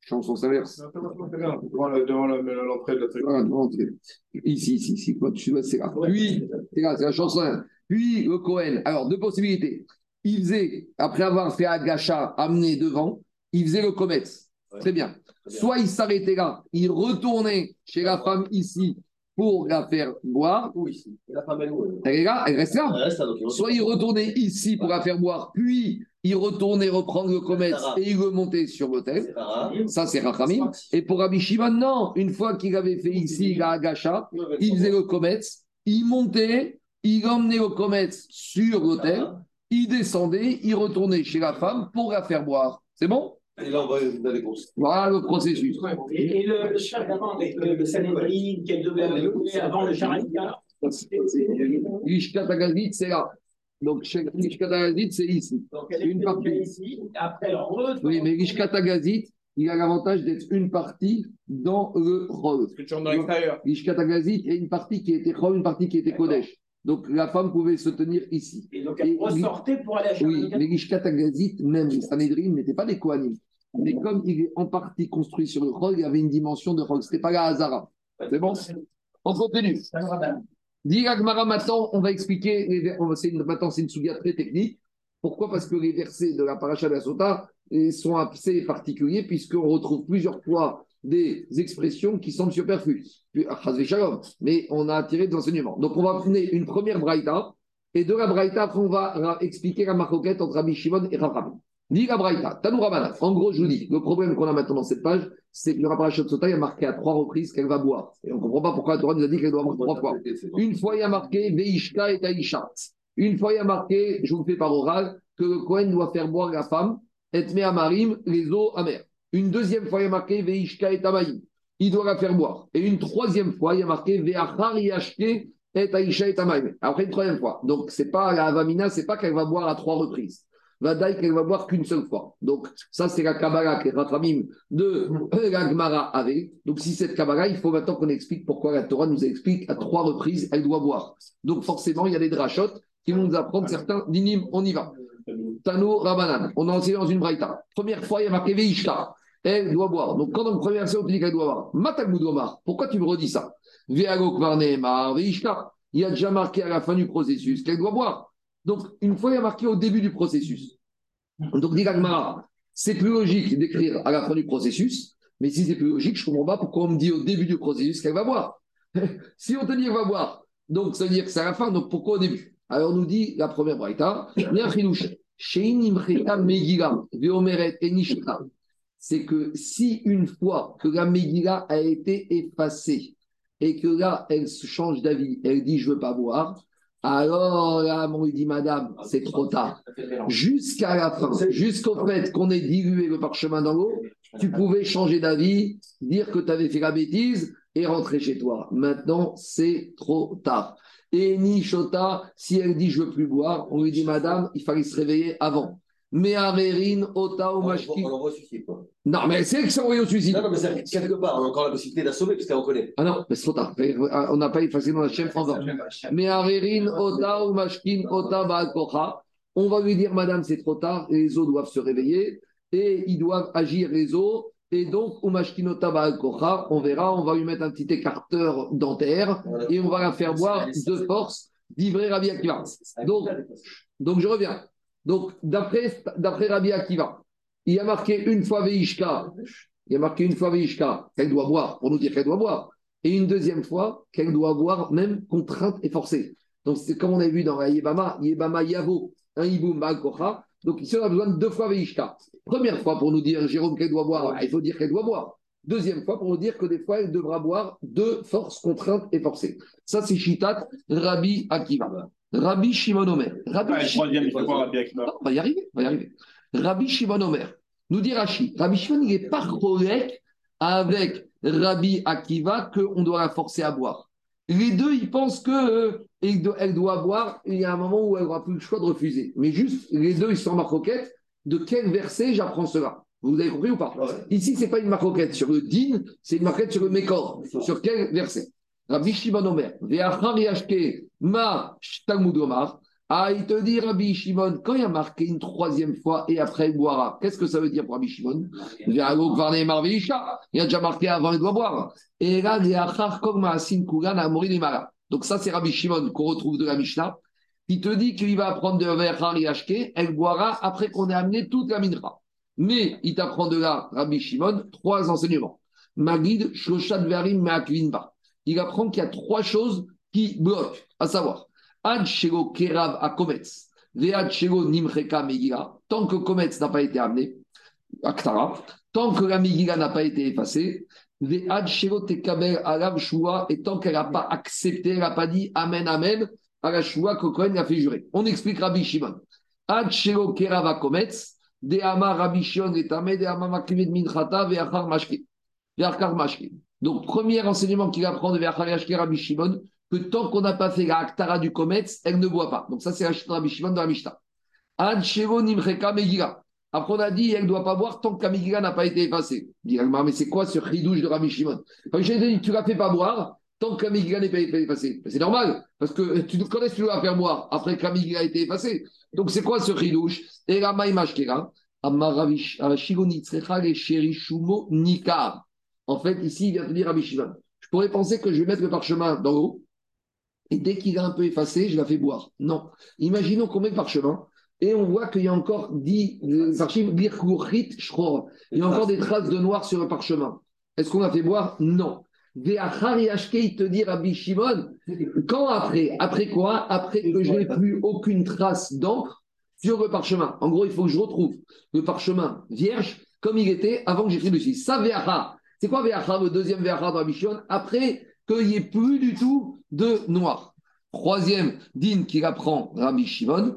Chanson s'inverse. Devant le- devant le- l'entrée de la devant, c'est- Ici, ici, ici. Quand tu vois, c'est là. Puis, c'est là, c'est la chanson. puis le Cohen. Alors, deux possibilités. Il faisait, après avoir fait Agacha, amené devant, il faisait le Kometz. Très bien. Soit il s'arrêtait là, il retournait chez la femme ici pour la faire boire. Où ici Et La femme, elle est où elle est là, elle reste là. Elle reste là, donc il Soit il retournait ici pour la faire boire, puis il retournait reprendre le Kometz et il remontait sur l'hôtel. Ça, c'est Rachamim. Et pour Rabbi Shimon, non. Une fois qu'il avait fait ici la Agacha, il faisait le Kometz, il montait, il emmenait le Kometz sur l'hôtel, il descendait, il retournait chez la femme pour la faire boire. C'est bon? Et là, on va dans les grosses. Voilà le processus. Et, et le, le char d'avant avec le, le Sanhedrin qu'elle devait avant le Charalika, Lishkat Agazit, c'est là. Donc, chez Lishkat Agazit, c'est ici. donc elle Une partie. ici, après elle retourne. Oui, mais Lishkat Agazit, il a l'avantage d'être une partie dans le rôle. C'est toujours dans l'extérieur. Lishkat Agazit, il y a une partie qui était Chol, une partie qui était Kodesh. Donc, la femme pouvait se tenir ici. Et donc Et- elle ressortait pour aller à Oui, mais Lishkat Agazit, même les Sanhedrin, n'étaient pas des Kohanim. Mais comme il est en partie construit sur le Chol, il y avait une dimension de Chol. Ce n'était pas la Hazara. C'est bon On continue. Dit maintenant, on va expliquer. Les on maintenant, c'est une souga très technique. Pourquoi? Parce que les versets de la paracha de la Sota eh, sont assez particuliers, puisqu'on retrouve plusieurs fois des expressions qui semblent superflues. Ah. Mais on a tiré des enseignements. Donc, on va mener une première braïta. Et de la braïta, après, on va ra- expliquer la marcoquette entre Rabbi Shimon et Rav Dit la braïta, Tanou Rabbanan. En gros, je vous dis, le problème qu'on a maintenant dans cette page, c'est que le il y a marqué à trois reprises qu'elle va boire. Et on ne comprend pas pourquoi la Torah nous a dit qu'elle doit boire trois fois. Une fois, il a marqué Veishka et Taïsha. Une fois, il a marqué, je vous le fais par oral, que le Kohen doit faire boire la femme, et amarim, les eaux amères. Une deuxième fois, il a marqué Veishka et Tamaïm. Il doit la faire boire. Et une troisième fois, il a marqué Veachar et Taïsha et Tamaïm. Après, une troisième fois. Donc, c'est pas la Avamina, c'est pas qu'elle va boire à trois reprises. Vadaï qu'elle va boire qu'une seule fois. Donc, ça, c'est la Kabbalah, qui est Rachamim de la Gemara avait. Donc, si cette Kabbalah, il faut maintenant qu'on explique pourquoi la Torah nous explique à trois reprises, elle doit boire. Donc, forcément, il y a des drachotes qui vont nous apprendre certains dynimes. On y va. Tano Rabanan. On a enseigné dans une braïta. Première fois, il y a marqué Veishka. Elle doit boire. Donc, quand dans le premier verset, on te dit qu'elle doit boire. Matakmoudomar. Pourquoi tu me redis ça? Veagok Veishka. Il y a déjà marqué à la fin du processus qu'elle doit boire. Donc, une fois, il y a marqué au début du processus. Donc, dit c'est plus logique d'écrire à la fin du processus, mais si c'est plus logique, je ne comprends pas pourquoi on me dit au début du processus qu'elle va boire. si on te dit qu'elle va boire, donc ça veut dire que c'est à la fin, donc pourquoi au début? Alors, on nous dit la première braïta, c'est que si une fois que la Megillah a été effacée et que là, elle se change d'avis, elle dit je ne veux pas boire, alors là, on lui dit madame, c'est trop tard. Jusqu'à la fin, jusqu'au fait qu'on ait dilué le parchemin dans l'eau, tu pouvais changer d'avis, dire que tu avais fait la bêtise et rentrer chez toi. Maintenant, c'est trop tard. Et Nishota, si elle dit je veux plus boire, on lui dit madame, il fallait se réveiller avant. Mais Averine, Ota ou On Mashki. l'envoie au suicide, quoi. Non, mais c'est elle qui s'est envoyée au suicide. Non, non, mais c'est- quelque part, on a encore la possibilité d'assommer, parce qu'elle reconnaît. Ah non, mais c'est trop tard. On n'a pas effacé dans la chaîne avant. Mais Averine, Ota ou Mashkin, Ota Baal Kocha, on va lui dire, madame, c'est trop tard, les os doivent se réveiller et ils doivent agir les os. Et donc, ou Mashkin, Ota Baal Kocha, on verra, on va lui mettre un petit écarteur dentaire et on va la faire boire de force d'ivrer Rabbi Akiva. Donc, donc je reviens. Donc, d'après Rabbi Akiva, il y a marqué une fois Veishka, il y a marqué une fois Veishka qu'elle doit boire, pour nous dire qu'elle doit boire. Et une deuxième fois qu'elle doit boire, même contrainte et forcée. Donc, c'est comme on a vu dans la Yebama, Yebama Yavo, un Iboum Kocha. Donc, ici, on a besoin de deux fois Veishka. Première fois pour nous dire, Jérôme, qu'elle doit boire, il faut dire qu'elle doit boire. Deuxième fois pour nous dire que des fois, elle devra boire de force, contrainte et forcée. Ça, c'est Shitat Rabbi Akiva. Rabbi Shimon Omer. Rabbi Ah, Shimon il faut Rabbi Akiva. non, on va y arriver, on va y arriver. Rabbi Shimon Omer, nous dit Rashi, Rabbi Shimon, il n'est pas correct avec Rabbi Akiva qu'on doit la forcer à boire. Les deux, ils pensent qu'elle elle doit boire, et il y a un moment où elle n'aura plus le choix de refuser. Mais juste, les deux, ils sont en marcoquette. De quel verset j'apprends cela? Vous avez compris ou pas? Ici, ce n'est pas une marcoquette sur le din, c'est une marcoquette sur le mécor. Sur quel verset? Rabbi Shimon Omer, ma Talmud Omar, ah, il te dit, Rabbi Shimon, quand il a marqué une troisième fois et après il boira, qu'est-ce que ça veut dire pour Rabbi Shimon? Il a déjà marqué avant, il doit boire. Et là. Donc ça, c'est Rabbi Shimon qu'on retrouve de la Mishnah. qui te dit qu'il va apprendre de Vechar Yashke, elle boira après qu'on ait amené toute la minra. Mais il t'apprend de là, Rabbi Shimon, trois enseignements. Magid, Shoshat Verim, Me'akvinba. Il apprend qu'il y a trois choses qui bloquent, à savoir, Ad Shego Kerav Akometz, Vead Shego Nimreka Megila, tant que Kometz n'a pas été amené, Aktara, tant que la Megila n'a pas été effacée, Vead Shego Tekaber Alav Shua, et tant qu'elle n'a pas accepté, elle n'a pas dit Amen, Amen, à la Shua que Cohen a fait jurer. On explique Rabbi Shimon. Ad Shego Kerav Akometz, De Amar Rabbi Shimon et Tamé, De Amar Minchata, Veachar Mashke. Veachar Mashke. Donc, premier enseignement qu'il apprend de Veachar Yashke Rabbi Shimon, que tant qu'on n'a pas fait la Aktara du Kometz, elle ne boit pas. Donc, ça, c'est la Rabbi Shimon dans la Mishnah. Après, on a dit, elle ne doit pas boire tant que la n'a pas été effacée. Dit Agmar, mais c'est quoi ce ridouche de Rabbi Shimon? Rabbi dit, tu ne la fais pas boire tant que la n'est pas effacée. C'est normal, parce que tu nous connais, tu dois la faire boire après que la a été effacée. Donc, c'est quoi ce ridouche Et la Maïmashkera, Nikar. En fait, ici, il vient te dire Rabbi Shimon. Je pourrais penser que je vais mettre le parchemin dans l'eau, et dès qu'il est un peu effacé, je la fais boire. Non. Imaginons qu'on met le parchemin, et on voit qu'il y a encore 10 les archives. Il y a encore des traces de noir sur le parchemin. Est-ce qu'on l'a fait boire? Non. Il te dit Rabbi Shimon, quand après Après quoi? Après que je n'ai plus aucune trace d'encre sur le parchemin. En gros, il faut que je retrouve le parchemin vierge comme il était avant que j'écrive dessus. Ça, Ve'achar. C'est quoi le deuxième Ve'achar de Rabbi Shimon Après qu'il n'y ait plus du tout de noir. Troisième din qu'il apprend Rabbi Shimon,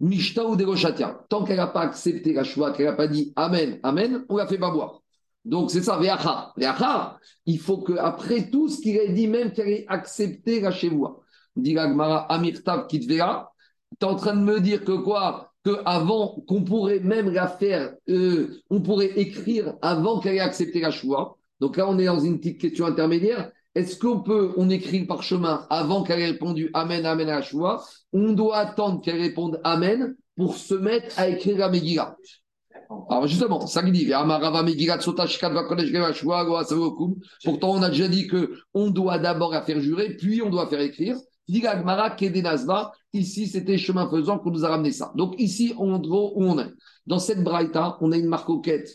Mishta ou Tant qu'elle n'a pas accepté la Shua, qu'elle n'a pas dit Amen, Amen, on la fait pas boire. Donc c'est ça, Ve'achar. Ve'achar, il faut qu'après tout ce qu'il a dit, même qu'elle ait accepté la Shevoua. Dit Gmara Amirtav Kitvea, tu es en train de me dire que quoi? Que avant qu'on pourrait même la faire, euh, on pourrait écrire avant qu'elle ait accepté la. Donc là, on est dans une petite question intermédiaire. Est-ce qu'on peut, on écrit le parchemin avant qu'elle ait répondu Amen, Amen à la On doit attendre qu'elle réponde Amen pour se mettre à écrire la Megillah. Alors justement, ça dit, pourtant on a déjà dit que on doit d'abord la faire jurer, puis on doit faire écrire. Ici, c'était chemin faisant qu'on nous a ramené ça. Donc ici, on où on est. Dans cette braïta, on a une marcoquette.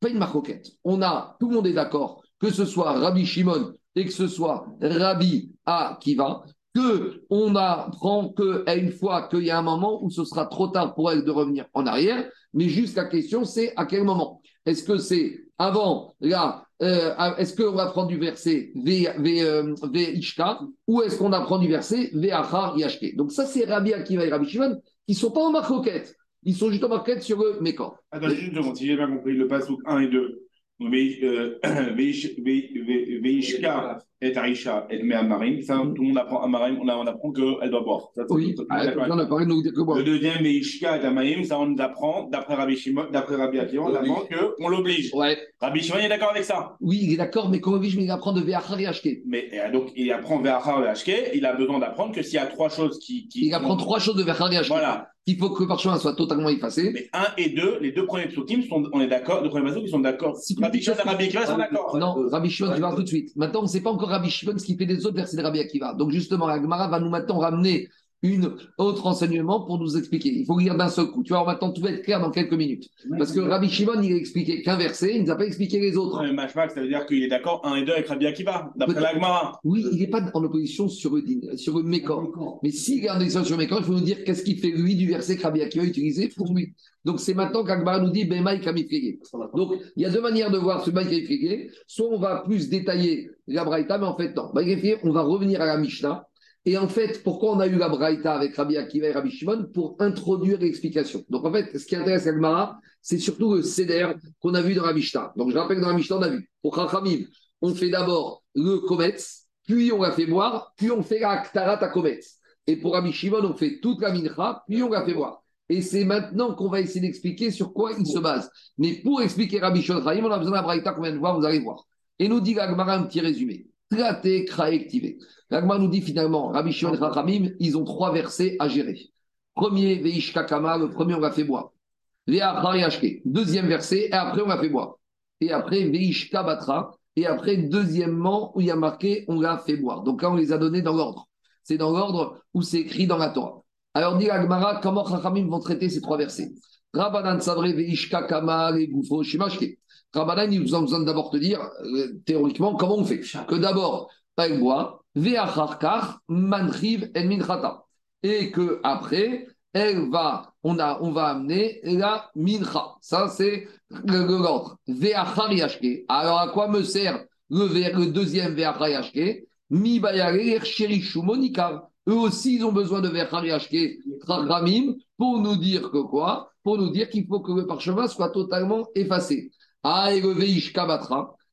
Pas une marcoquette. On a, tout le monde est d'accord, que ce soit Rabbi Shimon et que ce soit Rabbi Akiva, que on apprend qu'à une fois qu'il y a un moment où ce sera trop tard pour elle de revenir en arrière, mais juste la question c'est à quel moment? Est-ce que c'est avant là euh, Est-ce qu'on va prendre du verset Ishka ou est-ce qu'on apprend du verset Ve'achar Yashke Donc ça c'est Rabbi Akiva et Rabbi Shimon qui ne sont pas en marcoquette, ils sont juste en marcoquette sur le Mécor. Attends, juste si j'ai bien compris, le pasouk 1 et 2. Veishka et Arisha et Me'amarim, ça tout le monde apprend Amarim, on, on apprend qu'elle doit boire. Ça, Oui, ah, on a parlé de nous dire que boire. Le deuxième, Veishka et Amarim, ça on nous apprend, d'après Rabbi Shimon, d'après Rabbi Akiva, on apprend qu'on l'oblige. Ouais, Rabbi Shimon est d'accord avec ça? oui, il est d'accord, mais comment je il apprend de Ve'achar Yashke Mais euh, donc, il apprend Ve'achar Ve'ashke, il a besoin d'apprendre que s'il y a trois choses qui. qui Il apprend trois choses de Ve'achar Yashke. Voilà. Il faut que le parchemin soit totalement effacé. Mais un et deux, les deux premiers psukim, sont, on est d'accord, les premiers psukim, sont d'accord. Si- Rabbi Shimon et Rabbi Akiva sont d'accord. Non, Rabbi Shimon, tu vas tout de suite. Maintenant, on ne sait pas encore Rabbi Shimon ce qu'il fait des autres versets de Rabbi Akiva. Donc, justement, la Gemara va nous maintenant ramener une autre enseignement pour nous expliquer. Il faut lire d'un seul coup. Tu vois, maintenant, tout va être clair dans quelques minutes. Parce que Rabbi Shimon, il a expliqué qu'un verset, il ne nous a pas expliqué les autres. Ouais, Mashmak, ça veut dire qu'il est d'accord un et deux avec Rabbi Akiva, d'après Peut-être. la Gemara. Oui, il n'est pas en opposition sur le, sur le Mécor. Mais s'il est en opposition sur le Mécor, il faut nous dire qu'est-ce qu'il fait lui du verset que Rabbi Akiva a utilisé pour lui. Donc, c'est maintenant qu'Agmara nous dit Bemaï Kamifrege. Donc, il y a deux manières de voir ce Bemaï Kamifrege. Soit on va plus détailler la Braïta, mais en fait, non. On va revenir à la Mishnah. Et en fait, pourquoi on a eu la Braïta avec Rabbi Akiva et Rabbi Shimon Pour introduire l'explication. Donc, en fait, ce qui intéresse Agmara, c'est surtout le Seder qu'on a vu dans la Mishnah. Donc, je rappelle que dans la Mishnah, on a vu. Pour Chachamim, on fait d'abord le Kometz, puis on la fait boire, puis on fait la à Kometz. Et pour Rabbi Shimon, on fait toute la Mincha, puis on la fait boire. Et c'est maintenant qu'on va essayer d'expliquer sur quoi il se base. Mais pour expliquer Rabbi Shimon on a besoin de la Braïta qu'on vient de voir, vous allez voir. Et nous dit l'Agmara un petit résumé. Kraektivé. L'Agmara nous dit finalement, Rabbi Shimon et ils ont trois versets à gérer. Premier, Veishka Kama, le premier, on l'a fait boire. Deuxième verset, et après, on l'a fait boire. Et après, Veishka Batra, et après, deuxièmement, où il y a marqué, on l'a fait boire. Donc là, on les a donnés dans l'ordre. C'est dans l'ordre où c'est écrit dans la Torah. Alors, dit Agmara, comment Chachamim vont traiter ces trois versets? Rabbanan Savre Veishka Kama et Gufo Shimashke. Rabbanan, ils ont besoin d'abord te dire, euh, théoriquement, comment on fait Que d'abord, elle boit, Manchiv et Minchata. Et que après, elle va, on, a, on va amener la Mincha. Ça, c'est l'ordre. Alors, à quoi me sert le, deuxième Veachar Yashke? Mi Bayare Sherishu Monikar. Eux aussi, ils ont besoin de Veachar Yashke, Chachamim, pour nous dire que quoi? Pour nous dire qu'il faut que le parchemin soit totalement effacé. Ah, et le.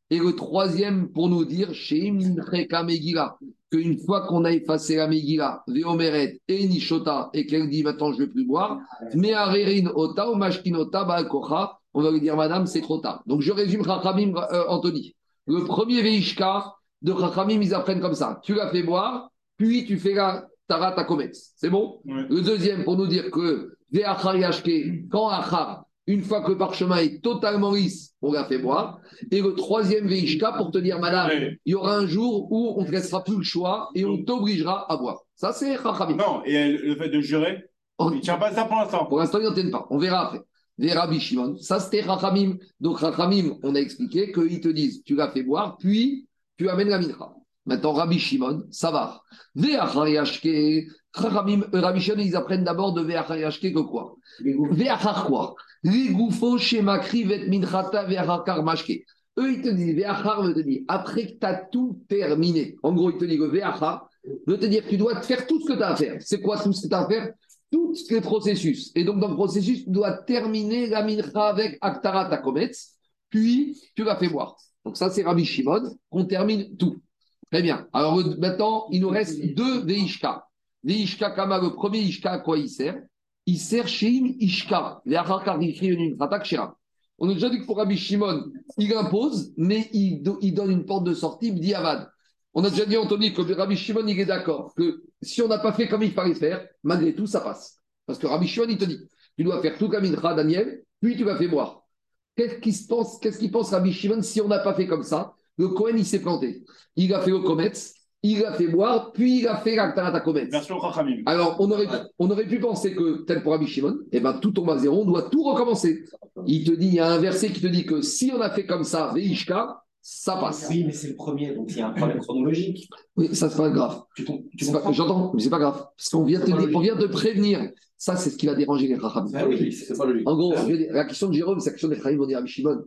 Et le troisième, pour nous dire, Megillah, qu'une fois qu'on a effacé la Megillah, Veomeret et Nishota, et qu'elle dit maintenant je ne veux plus boire, mais Arerin Ota ou on va lui dire madame, c'est trop tard. Donc je résume Chachamim, euh, Anthony. Le premier Veishka de Chachamim, ils apprennent comme ça. Tu la fais boire, puis tu fais la Tarat. C'est bon? Ouais. Le deuxième, pour nous dire que quand Achar, une fois que le parchemin est totalement lisse, on la fait boire. Et le troisième Veishka pour te dire, madame, Ouais. il y aura un jour où on ne te laissera plus le choix et on t'obligera à boire. Ça, c'est Chachamim. Non, et le fait de jurer, Oh, il ne tient pas ça pour l'instant. Pour l'instant, ils n'en tiennent pas. On verra après. Les Rabbi Shimon, ça c'était Rachamim. Donc Rachamim, on a expliqué qu'ils te disent, tu la fais boire, puis tu amènes la mincha. Maintenant, Rabbi Shimon, ça va. Chachamim, euh, Rabbi Shimon, ils apprennent d'abord de Ve'achariashke que quoi? Ve'achar quoi? Eux, ils te disent, Ve'achar veut te dire, après que tu as tout terminé. En gros, ils te disent Ve'achar veut te dire tu dois te faire tout ce que tu as à faire. C'est quoi tout ce que tu as à faire? Tous les processus. Et donc, dans le processus, tu dois terminer la mincha avec Aktara Takometz, puis tu la fais boire. Donc, ça, c'est Rabbi Shimon, qu'on termine tout. Très bien. Alors, maintenant, il nous reste deux Veishka. Veishka Kama, le premier Ishka, à quoi il sert? Il sert Sheim Ishka. On a déjà dit que pour Rabbi Shimon, il impose, mais il, do- il donne une porte de sortie, Bdiavad. On a déjà dit, Anthony, que Rabbi Shimon, il est d'accord que si on n'a pas fait comme il fallait faire, malgré tout, ça passe. Parce que Rabbi Shimon, il te dit, tu dois faire tout comme Mincha, Daniel, puis tu vas faire boire. Qu'est-ce qu'il se pense, pense Rabbi Shimon si on n'a pas fait comme ça? Le Cohen, il s'est planté. Il a fait le Kometz, il a fait boire, puis il a fait l'Aktarat Chachamim. Alors, on aurait, on aurait pu penser que, tel pour Rabbi Shimon, eh ben, tout tombe à zéro, on doit tout recommencer. Il te dit, il y a un verset qui te dit que si on a fait comme ça, Veishka, ça passe. Oui, mais c'est le premier, donc il y a un problème chronologique. Oui, ça, c'est pas grave. J'entends, mais c'est pas grave. Parce qu'on vient, on vient te prévenir. Ça, c'est ce qui va déranger les Chacham. Ah oui, C'est pas logique. En gros, la question de Jérôme, c'est la question des Chacham vont dire à Shimon.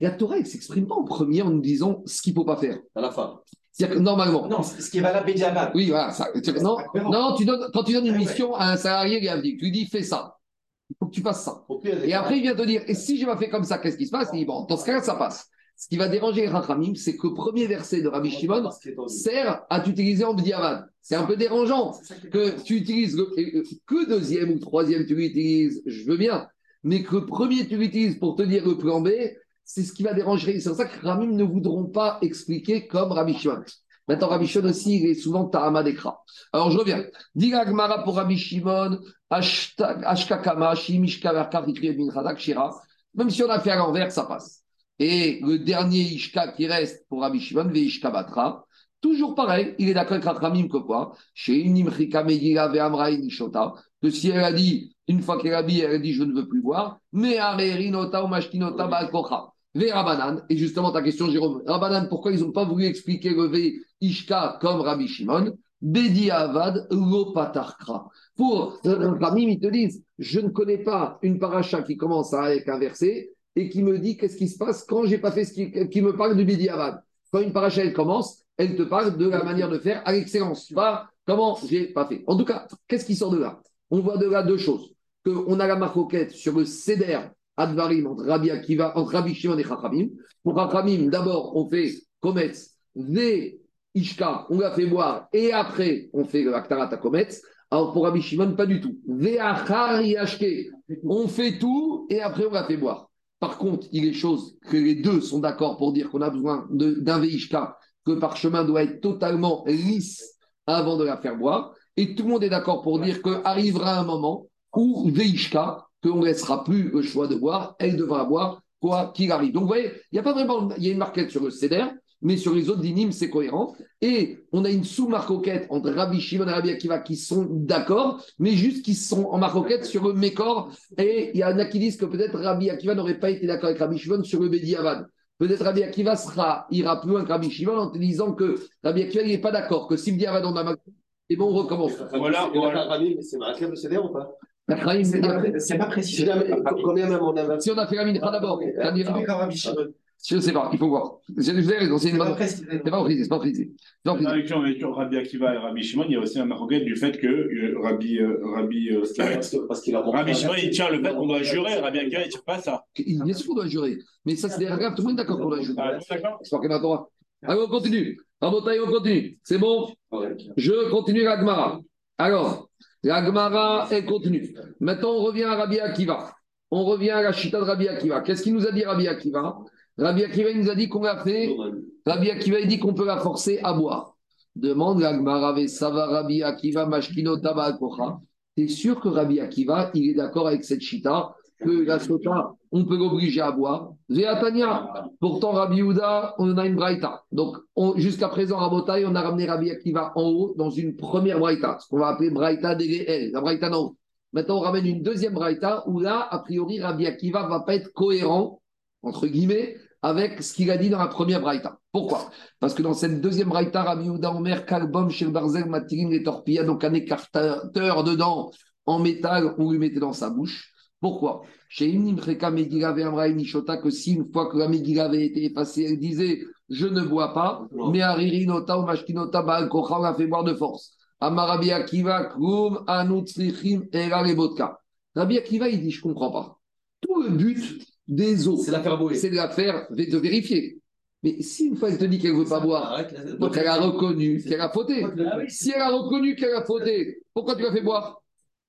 La Torah, elle ne s'exprime pas en premier en nous disant ce qu'il ne faut pas faire. À la fin. C'est-à-dire que normalement, Non, ce qui est valable Bédiabat. oui, voilà, ça, non, non, tu donnes, quand tu donnes une mission à un salarié qui tu lui dis fais ça. Il faut que tu fasses ça. Et après, il vient te dire, et si je pas fait comme ça, qu'est-ce qui se passe? Il dit, bon, dans ce cas-là, ça passe. Ce qui va déranger Rachamim, c'est que le premier verset de Rabbi Shimon sert à t'utiliser en Bdiavad. C'est un peu dérangeant que tu utilises le- et- que deuxième ou troisième, tu l'utilises, je veux bien, mais que le premier, tu l'utilises pour te dire le plan B, c'est ce qui va déranger. C'est pour ça que Ramim ne voudront pas expliquer comme Rabbi Shimon. Maintenant, Rabbi Shimon aussi, il est souvent Tahama Dekra. Alors, je reviens. Diga Gmara pour Rabbi Shimon, Ashkakama, Shimishka, Verkar, Shira. Même si on a fait à l'envers, ça passe. Et le dernier Ishka qui reste pour Rabbi Shimon, Veishka Batra, toujours pareil, il est d'accord avec Rachamim que quoi? Chez Inimrika Megila Ve'amraï Nishota, que si elle a dit, une fois qu'elle a dit, elle a dit je ne veux plus boire, mais Arerinota ou Mashkinota Ba'al-Kocha. Ve Rabanan, et justement ta question Jérôme, Rabanan, pourquoi ils n'ont pas voulu expliquer le Ve Ishka comme Rabbi Shimon? Bedi Avad Lo Patarkra. Pour Ramim, ils te disent, je ne connais pas une paracha qui commence avec un verset et qui me dit qu'est-ce qui se passe quand j'ai pas fait ce qui, me parle du Bedi Avad. Quand une paracha elle commence, elle te parle de la manière de faire à l'excellence, pas comment j'ai pas fait. En tout cas, qu'est-ce qui sort de là? On voit de là deux choses. Qu'on a la marcoquette sur le Seder Advarim entre Rabbi Akiva, entre Rabbi Shimon et Chachamim. Pour Chachamim, d'abord, on fait Kometz, Ve Ishka, on la fait boire, et après, on fait Aktarat à Kometz. Alors pour Rabbi Shimon, pas du tout. On fait tout, et après, on la fait boire. Par contre, il est chose que les deux sont d'accord pour dire qu'on a besoin d'un Veishka, que le parchemin doit être totalement lisse avant de la faire boire. Et tout le monde est d'accord pour dire qu'arrivera un moment où Veishka, qu'on ne laissera plus le choix de boire, elle devra boire quoi qu'il arrive. Donc vous voyez, il n'y a pas vraiment, il y a une marquette sur le CEDER, mais sur les autres dynimes, c'est cohérent. Et on a une sous-marcoquette entre Rabbi Shimon et Rabbi Akiva qui sont d'accord, mais juste qui sont en marcoquette sur le Mécor. Et il y en a qui disent que peut-être Rabbi Akiva n'aurait pas été d'accord avec Rabbi Shimon sur le Bediavad. Peut-être Rabbi Akiva sera, ira plus loin que Rabbi Shimon en te disant que Rabbi Akiva n'est pas d'accord, que si le Bediavad on a marqué, et bon, on recommence. Voilà, voilà. Rami, c'est marqué le CDR ou pas? C'est pas, c'est pas précis. Si jamais- Combien même on a Si on a fait la mincha d'abord, je ne sais pas, il faut voir. Vous avez raison, c'est une C'est pas bonne. précis. C'est pas précisé, c'est pas précisé. Dans la lecture avec Rabbi Akiva et Rabbi Shimon, il y a aussi un maroquette du fait que euh, Rabbi, euh, Rabbi, euh, Parce que- parce qu'il a Rabbi Shimon, il tient le fait qu'on doit jurer, Rabbi Akiva, il ne tire pas ça. Il- Bien sûr qu'on doit jurer. Mais ça, c'est des règles, tout le monde est d'accord qu'on doit jurer. Ah, bon, d'accord C'est pas qu'il y en a droit. Allez, on continue. Rabotaï, on continue. C'est bon? Je continue la Gemara. Alors, la Gemara, elle continue. Maintenant, on revient à Rabbi Akiva. On revient à la chita de Rabbi Akiva. Qu'est-ce qu'il nous a dit, Rabbi Akiva? Rabbi Akiva, il nous a dit qu'on l'a fait. Rabbi Akiva, il dit qu'on peut la forcer à boire. Demande la Gemara, Sava Rabbi Akiva, Mashkino Taba. T'es sûr que Rabbi Akiva, il est d'accord avec cette chita que la sota, on peut l'obliger à boire Véatania. Pourtant, Rabbi Houda, on a une braïta. Donc, on- jusqu'à présent, à Botaï, on a ramené Rabbi Akiva en haut dans une première braïta, ce qu'on va appeler braïta d'Egeel, la braïta d'en haut. Maintenant, on ramène une deuxième braïta où là, a priori, Rabbi Akiva va pas être cohérent, entre guillemets, avec ce qu'il a dit dans la première braïta. Pourquoi? Parce que dans cette deuxième braïta, Rabbi Houda Omer, Kalbom, Shel Barzel, les torpillas, donc un écarteur dedans en métal, on lui mettait dans sa bouche. Pourquoi? Chez Imnim Freka Megillah Ve'amra Nishota, que si une fois que la Megillah avait été effacée, elle disait Je ne bois pas, mais Aririnota ou Mashkinota Baal Kocha, on l'a fait boire de force. Amarabi Akiva, Krum, Anutzrichim, Era Lebotka. Rabbi Akiva, il dit Je ne comprends pas. Tout le but des eaux, C'est de la faire, de vérifier. Mais si une fois elle te dit qu'elle ne veut pas boire, donc elle a reconnu qu'elle a fauté. Ah. Si elle a reconnu qu'elle a fauté, pourquoi tu l'as fait boire?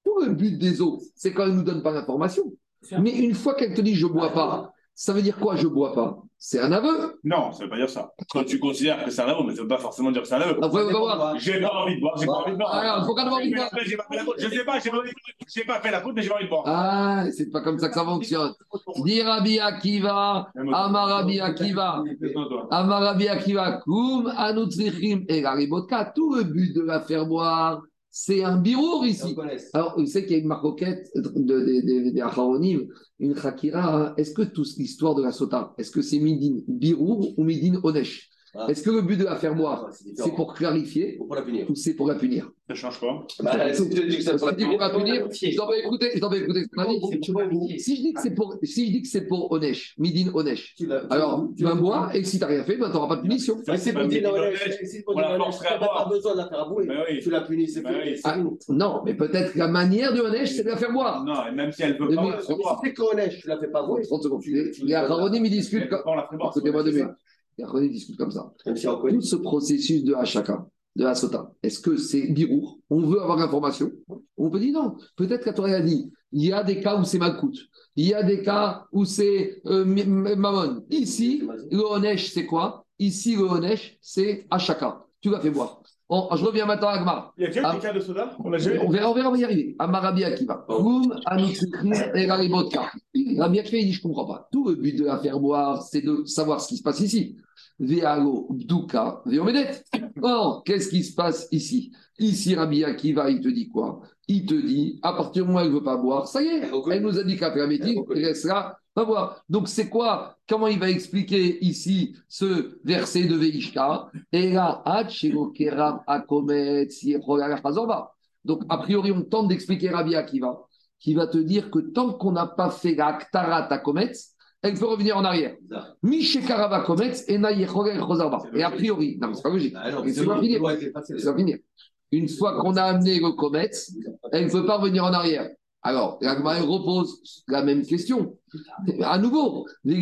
Tout le but des eaux, c'est quand elle ne nous donne pas l'information. Mais une fois qu'elle te dit je bois pas, ça veut dire quoi je bois pas? C'est un aveu. Non, ça ne veut pas dire ça. Quand tu considères que c'est un aveu, mais ça ne veut pas forcément dire que c'est un aveu. Après, on va voir. J'ai pas envie de boire, j'ai pas envie de boire. Alors, il faut quand même envie de boire. après, j'ai pas fait la faute. Je sais pas, j'ai pas, pas fait la faute, mais j'ai pas envie de boire. Ah, c'est pas comme ça que ça fonctionne. Dis Rabbi Akiva, Amar Rabbi Akiva, Laisse-moi, toi. Amar Rabbi Akiva, Koum, Anutrichim, et Garibotka. Tout le but de la faire boire, c'est un birour ici. Alors, vous savez qu'il y a une maroquette de, de, de- des Acharonim, une Chakira. hein. Est-ce que toute l'histoire de la Sota, est-ce que c'est Midin Birour ou Midin Onesh? Ah. Est-ce que le but de la faire boire, C'est différent. c'est pour clarifier Faut pas la punir. ou c'est pour la punir? Ça change quoi Bah, si tu dis que c'est pour la que tu punir. je t'en vais écouter, je t'en vais écouter tu. Si je dis que c'est pour, si je dis que c'est pour Onesh, Midin Onesh, Tu alors tu vas boire et si tu n'as rien fait, ben, tu n'auras pas de punition. Mais c'est pour Bah, dire, mais ouais, Midi, c'est- c'est pour on la forcerait à t'as pas boire. besoin de la faire. Mais oui. Tu la punis, c'est fini. fini. Non, mais peut-être que la manière de Onesh, c'est de la faire boire. Non, et même si elle veut pas, boire. si c'est qu'on est, tu la fais pas bouiller. 30 secondes. Les, Acharonim, ils discutent pas, boire. Écoutez-moi deux minutes. Les Acharonim discutent comme ça. Tout ce processus de Hachaka, de Hasota, est-ce que c'est birour? On veut avoir l'information On peut dire non. Peut-être qu'à toi, il a dit il y a des cas où c'est Malkout. Il y a des cas où c'est euh, M- M- Mammon. Ici, le Honesh, c'est quoi? Ici, le Honesh, c'est Hachaka. Tu l'as fait boire. Bon, je reviens maintenant à Agmar. Il y a eu Ah. cas de soda? On l'a jamais On verra, on verra, on va y arriver. Amarabi Akiva. Anutsukri, et Garibotka. Rabbi Akiva, il dit, je ne comprends pas. Tout le but de la faire boire, c'est de savoir ce qui se passe ici. Vealo, Bduka, Veomedet. Or, qu'est-ce qui se passe ici? Ici, Rabbi Akiva, il te dit quoi? Il te dit, à partir du moment où elle ne veut pas boire, ça y est, elle nous a dit qu'après la médine, elle restera pas boire. Donc, c'est quoi? Comment il va expliquer ici ce verset de Veishka? Donc, a priori, on tente d'expliquer Rabbi Akiva, qui va te dire que tant qu'on n'a pas fait la Ktarat Akometz, elle peut revenir en arrière. Mishekarava Kometz et a priori, non, mais c'est pas logique. Ah non, Et c'est c'est pas bon, fini. le droit était facile. Ça va finir. Une fois qu'on a amené le Kometz, elle ne peut pas revenir en arrière. Alors, l'Agma elle repose la même question. À nouveau. Si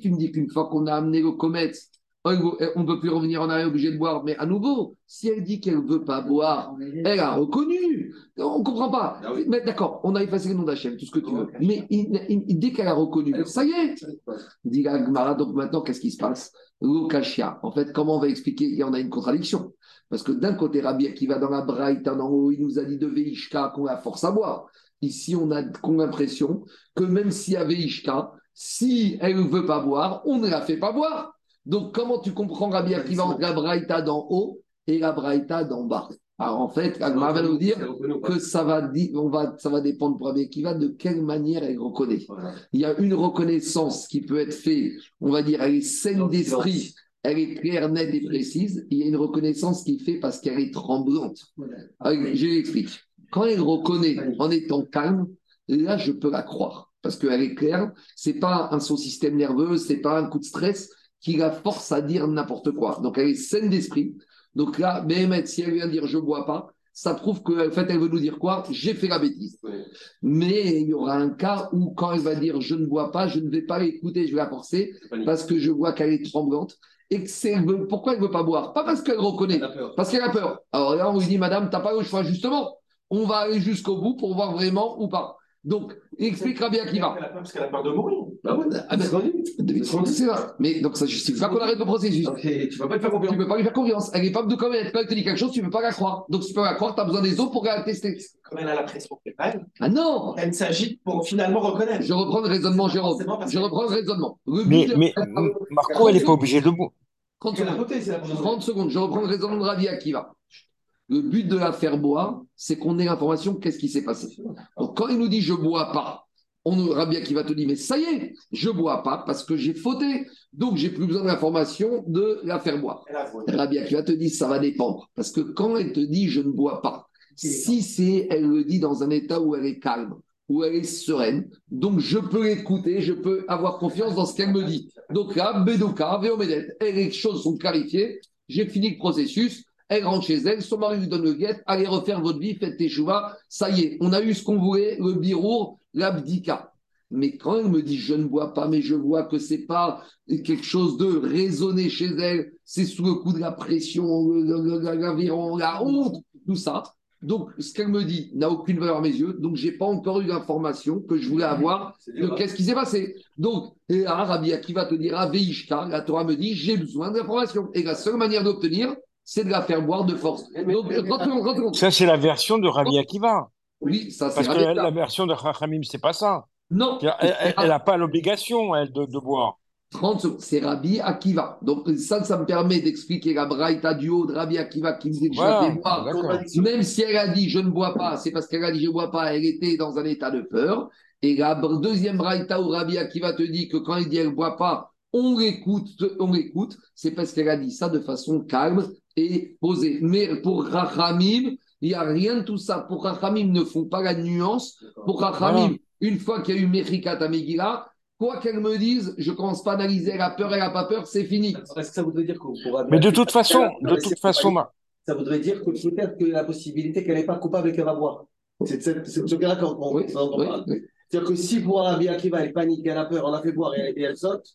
tu me dis qu'une fois qu'on a amené le Kometz, on ne peut plus revenir en arrière, obligé de boire. Mais à nouveau, si elle dit qu'elle ne veut pas boire, elle a reconnu. On ne comprend pas. Ah oui. Mais d'accord, on a effacé le nom d'Hachem, tout ce que tu veux. Mais il- il- dès qu'elle a reconnu, ça y est. Dit la Gemara, donc maintenant, qu'est-ce qui se passe? L'Okashia. En fait, comment on va expliquer? Il y en a une contradiction. Parce que d'un côté, Rabbi qui va dans la Braïta en haut, il nous a dit de Veishka qu'on la force à boire. Ici, on a l'impression que même s'il y avait Ishka, si elle ne veut pas boire, on ne la fait pas boire. Donc, comment tu comprends Rabbi Akiva entre la Braïta d'en haut et la Braïta d'en bas? Alors, en fait, Agmara va nous dire que ça va, di- on va, ça va dépendre pour Rabbi Akiva de quelle manière elle reconnaît. Il y a une reconnaissance qui peut être faite, on va dire, elle est saine d'esprit, elle est claire, nette et précise. Il y a une reconnaissance qui est faite parce qu'elle est tremblante. Je l'explique. Quand elle reconnaît en étant calme, là, je peux la croire. Parce qu'elle est claire, c'est pas un son système nerveux, c'est pas un coup de stress qui la force à dire n'importe quoi. Donc, elle est saine d'esprit. Donc là, Béhémet, si elle vient dire je bois pas, ça prouve qu'en fait, elle veut nous dire quoi? J'ai fait la bêtise. Mais il y aura un cas où, quand elle va dire je ne bois pas, je ne vais pas l'écouter, je vais la forcer parce que je vois qu'elle est tremblante. Et que veut- pourquoi elle ne veut pas boire? Pas parce qu'elle reconnaît, parce qu'elle a peur. Alors là, on lui dit, madame, tu n'as pas le choix, justement. On va aller jusqu'au bout pour voir vraiment ou pas. Donc, il expliquera bien qui va. Elle a peur parce qu'elle a peur de mourir. Ah ben, c'est. Mais donc, ça ne justifie pas qu'on arrête le processus. Tu pas faire confiance. ne peux pas lui faire confiance. Elle est pas de commettre. Quand elle te dit quelque chose, tu ne peux pas la croire. Donc, si tu peux la croire, tu as besoin des autres pour la tester. Comme elle a la pression mal, Ah non elle s'agite pour finalement reconnaître. Je reprends le raisonnement, Jérôme. Je reprends le raisonnement. Le Mais, Marco, elle n'est pas obligée de boire. 30 Elle a secondes. voté, c'est la première 30 secondes, je reprends le raisonnement de Rabbi Akiva. Le but de la faire boire, c'est qu'on ait l'information qu'est-ce qui s'est passé. Donc, quand il nous dit je bois pas, on, Rabbi Akiva te dit mais ça y est, je bois pas parce que j'ai fauté. Donc, j'ai plus besoin d'information de la faire boire. Elle a voté. Rabbi Akiva te dit ça va dépendre. Parce que quand elle te dit je ne bois pas, si c'est, elle le dit dans un état où elle est calme, où elle est sereine, donc je peux l'écouter, je peux avoir confiance dans ce qu'elle me dit. Donc là, Bedoka, Véomédette, et les choses sont clarifiées, j'ai fini le processus, elle rentre chez elle, son mari lui donne le guet, allez refaire votre vie, faites tes chouvas, ça y est, on a eu ce qu'on voulait, le birour, l'abdika. Mais quand elle me dit je ne bois pas, mais je vois que c'est pas quelque chose de raisonné chez elle, c'est sous le coup de la pression, l'aviron, la honte, tout ça. Donc, ce qu'elle me dit n'a aucune valeur à mes yeux, donc j'ai pas encore eu l'information que je voulais avoir de qu'est-ce qui s'est passé. Donc, Rabbi Akiva te dira, Veishka, la Torah me dit, j'ai besoin d'informations. Et la seule manière d'obtenir, c'est de la faire boire de force. Donc, 30 secondes, 30 secondes. Ça, c'est la version de Rabbi Akiva. Oui, ça c'est Parce que la, version de Chachamim, c'est pas ça. Non, Elle n'a pas l'obligation, elle, de, de boire. 30 secondes, c'est Rabbi Akiva. Donc, ça, ça me permet d'expliquer la braïta du haut de Rabbi Akiva qui me dit que je Voilà, fais boire. d'accord. Même si elle a dit je ne bois pas, c'est parce qu'elle a dit je ne bois pas, elle était dans un état de peur. Et la deuxième braïta où Rabbi Akiva te dit que quand il dit elle ne boit pas, on l'écoute, on l'écoute, c'est parce qu'elle a dit ça de façon calme et posée. Mais pour Rachamim, il n'y a rien de tout ça. Pour Rachamim, ne font pas la nuance. Pour Rachamim, Voilà. une fois qu'il y a eu Mechikat à Megillah, quoi qu'elle me dise, je ne commence pas à analyser, elle a peur, elle n'a pas peur, c'est fini. Est-ce que ça voudrait dire qu'on pourra. Mais de toute façon, de toute façon, Ça voudrait dire que peut-être qu'il y a la possibilité qu'elle n'est pas coupable et qu'elle va boire. C'est ce cas-là qu'on qu'on- Oui, qu'on oui, parle. oui. C'est-à-dire que si pour Rabbi Akiva, elle panique, elle a peur, on la fait boire et elle, et elle saute,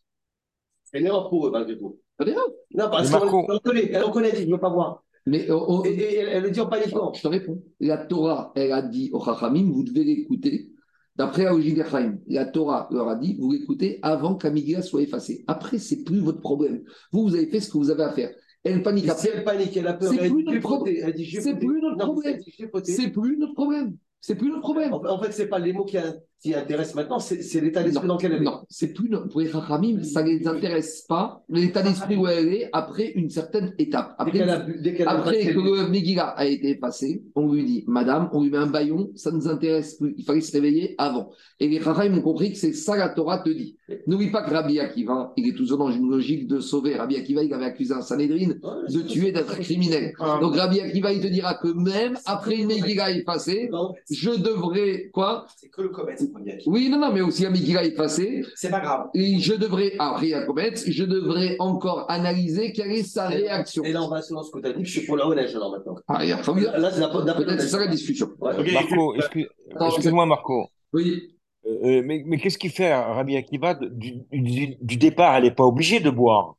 c'est une erreur pour eux, malgré tout. Non, parce Marco- reconnaît, elle reconnaît, je ne veux pas boire. Mais Et, et elle, le dit en paniquant. Je te réponds. La Torah, elle a dit au Chachamim, vous devez l'écouter. D'après d'Ephraïm, la Torah leur a dit, vous l'écoutez avant qu'Amigla soit effacée. Après, c'est plus votre problème. Vous, vous avez fait ce que vous avez à faire. Elle panique Et si elle panique, elle a peur, C'est plus notre problème. C'est plus notre problème. C'est plus notre problème. C'est plus notre problème. En, fait, c'est pas les mots qui, qui intéressent maintenant, c'est l'état d'esprit dans lequel elle est. Non, c'est plus notre- pour les Chachamim, ça ne les intéresse pas. L'état d'esprit où elle est après une certaine étape. Dès Après, qu'elle a bu- dès Après que le- Megillah a été passé, on lui dit, Madame, on lui met un baillon, ça ne nous intéresse plus. Il fallait se réveiller avant. Et les Chachamim ont compris que c'est ça la Torah te dit. N'oublie pas que Rabbi Akiva, il est toujours dans une logique de sauver. Rabbi Akiva, il avait accusé un Sanhedrin de tuer, d'être criminel. Donc Rabbi Akiva, il te dira que même après une Megillah effacée, Non, je devrais, quoi? C'est que le comète, Oui, non, non, mais aussi un Megillah effacée, C'est pas grave. et je devrais, après à commettre, je devrais encore analyser quelle est sa réaction. Et là, on va selon ce que tu as dit, je suis pour la honnête alors maintenant. Ah, il y a- Là, c'est la d'après Peut-être c'est ça la discussion. Ouais. Marco, excuse- excuse-moi, Marco. Oui. Euh, mais mais qu'est-ce qu'il fait, Rabbi Akiva, du, du- du départ? Elle n'est pas obligée de boire.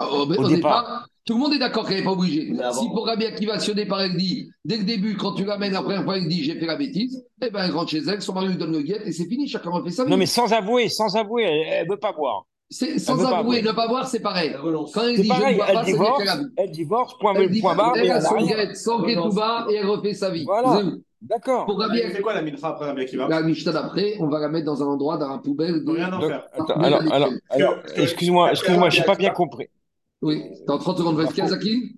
Oh, mais Au au départ, départ. Tout le monde est d'accord qu'elle n'est pas obligée. Si pour Rabbi Akiva, si au départ elle dit, dès le début, quand tu l'amènes la première fois, elle dit j'ai fait la bêtise, eh ben elle rentre chez elle, son mari lui donne le guet et c'est fini, chacun fait ça. Non, mais sans avouer, sans avouer, elle ne veut pas boire. C'est- Sans pas avouer, ne pas voir, c'est pareil. Elle. Quand elle je ne pareil, elle pas, c'est divorce, vu. elle divorce, point, Elle dit point barre, mais elle a elle son guette, sans ketouba et elle refait sa vie. Voilà. D'accord. Pour Rabbi C'est quoi la mincha après Rabbi Akiva? La d'après, on va la mettre dans un endroit, dans la poubelle. Rien en Donc, faire. alors, excuse-moi, excuse-moi, j'ai pas bien compris. Oui, dans 30 secondes, 24, Zakin Oui,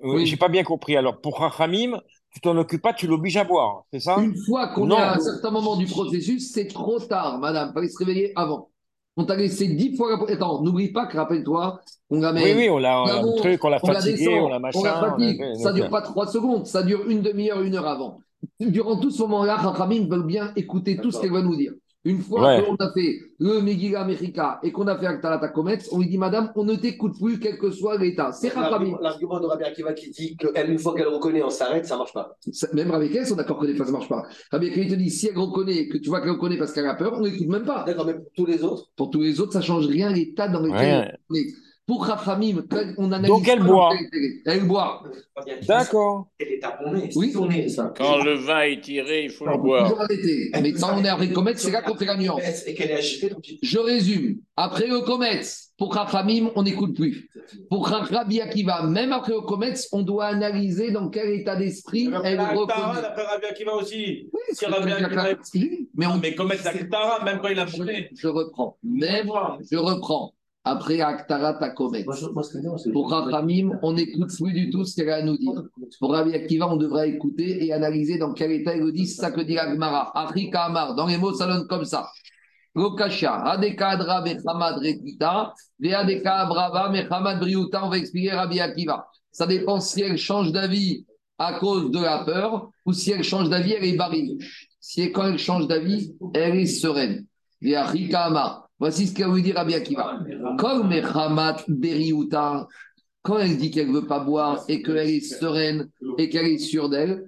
Oui. J'ai pas bien compris. Alors, pour Rachamim, tu t'en occupes pas, tu l'obliges à boire, c'est ça? Une fois qu'on est à un certain moment du processus, c'est trop tard, madame. Il fallait se réveiller avant. On t'a laissé 10 fois. la- Attends, n'oublie pas que, rappelle-toi, on la. Oui, oui, on l'a un truc, on l'a fatigué, on l'a machin. on la fatigue. on a- Ça dure pas 3 secondes, ça dure une demi-heure, une heure avant. Durant tout ce moment-là, Rachamim veulent bien écouter tout ce qu'elle va nous dire. Une fois Ouais. qu'on a fait le Megillah America et qu'on a fait Aktarata Kometz, on lui dit, madame, on ne t'écoute plus, quel que soit l'état. C'est Rachamim. L'argument de Rabbi Akiva qui dit qu'une fois qu'elle reconnaît, on s'arrête, ça marche pas. Ça- Même avec elle, ils sont d'accord que des fois ça marche pas. Rabbi Akiva il te dit, si elle reconnaît, que tu vois qu'elle reconnaît parce qu'elle a peur, on l'écoute même pas. D'accord, mais pour tous les autres, Pour tous les autres, ça change rien l'état dans lequel on est. Pour Rafamim, on analyse. Donc, elle boit. dans quel état Elle boit. D'accord. On est Oui. Si on est ça. Quand le vin est tiré, il faut le boire. toujours. Mais quand on est après le comète, c'est là qu'on fait la nuance. Et qu'elle est Je résume. Après le comète, pour Rafamim, on n'écoute plus. Pour Rabbi Akiva, même après le comète, on doit analyser dans quel état d'esprit elle reconnaît. d'après Rabbi Akiva aussi. Oui, Si c'est Rabbi Akiva clair. Mais on Mais comme la même quand il a. Je reprends. Même, je reprends. Après Aktara Takomet. moi, je- moi, ce que je veux dire, c'est- Pour Rachamim, on n'écoute plus du tout ce qu'elle a à nous dire. Pour Rabbi Akiva, on devra écouter et analyser dans quel état il dit. Ça que dit l'Agmara. Achika Amar. Dans les mots, ça donne comme ça. Lokasha. Adeka Adra Bechamad Retita. Veadeka Abrava Mechamad Briuta. On va expliquer Rabbi Akiva. Ça dépend si elle change d'avis à cause de la peur ou si elle change d'avis, elle est barrée. Si quand elle change d'avis, elle est sereine. Veachika Amar. Voici ce qu'a voulu dire Rabbi Akiva. Quand elle dit qu'elle ne veut pas boire et qu'elle est sereine et qu'elle est sûre d'elle.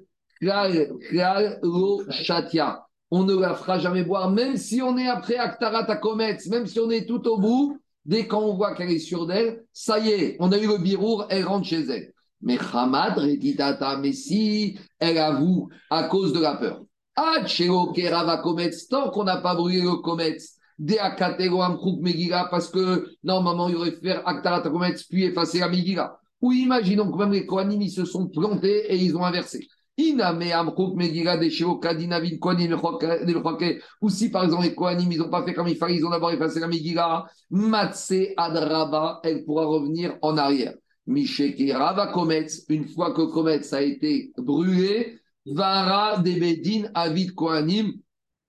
On ne la fera jamais boire, même si on est après Aktarat Akometz, même si on est tout au bout, dès qu'on voit qu'elle est sûre d'elle, ça y est, on a eu le birour, elle rentre chez elle. Mais Hamad elle avoue à cause de la peur. Tant qu'on n'a pas brûlé le Kometz, parce que normalement il aurait fait faire Aktarat puis effacer la. Ou imaginons que même les Kohanim, ils se sont plantés et ils ont inversé. Ou si par exemple les Kohanim, ils n'ont pas fait comme il fallait, ils ont d'abord effacé la Megillah, Matse Adraba, elle pourra revenir en arrière. Misheke Rava Kometz, une fois que Kometz a été brûlé, Vara Debedin Avid Kohanim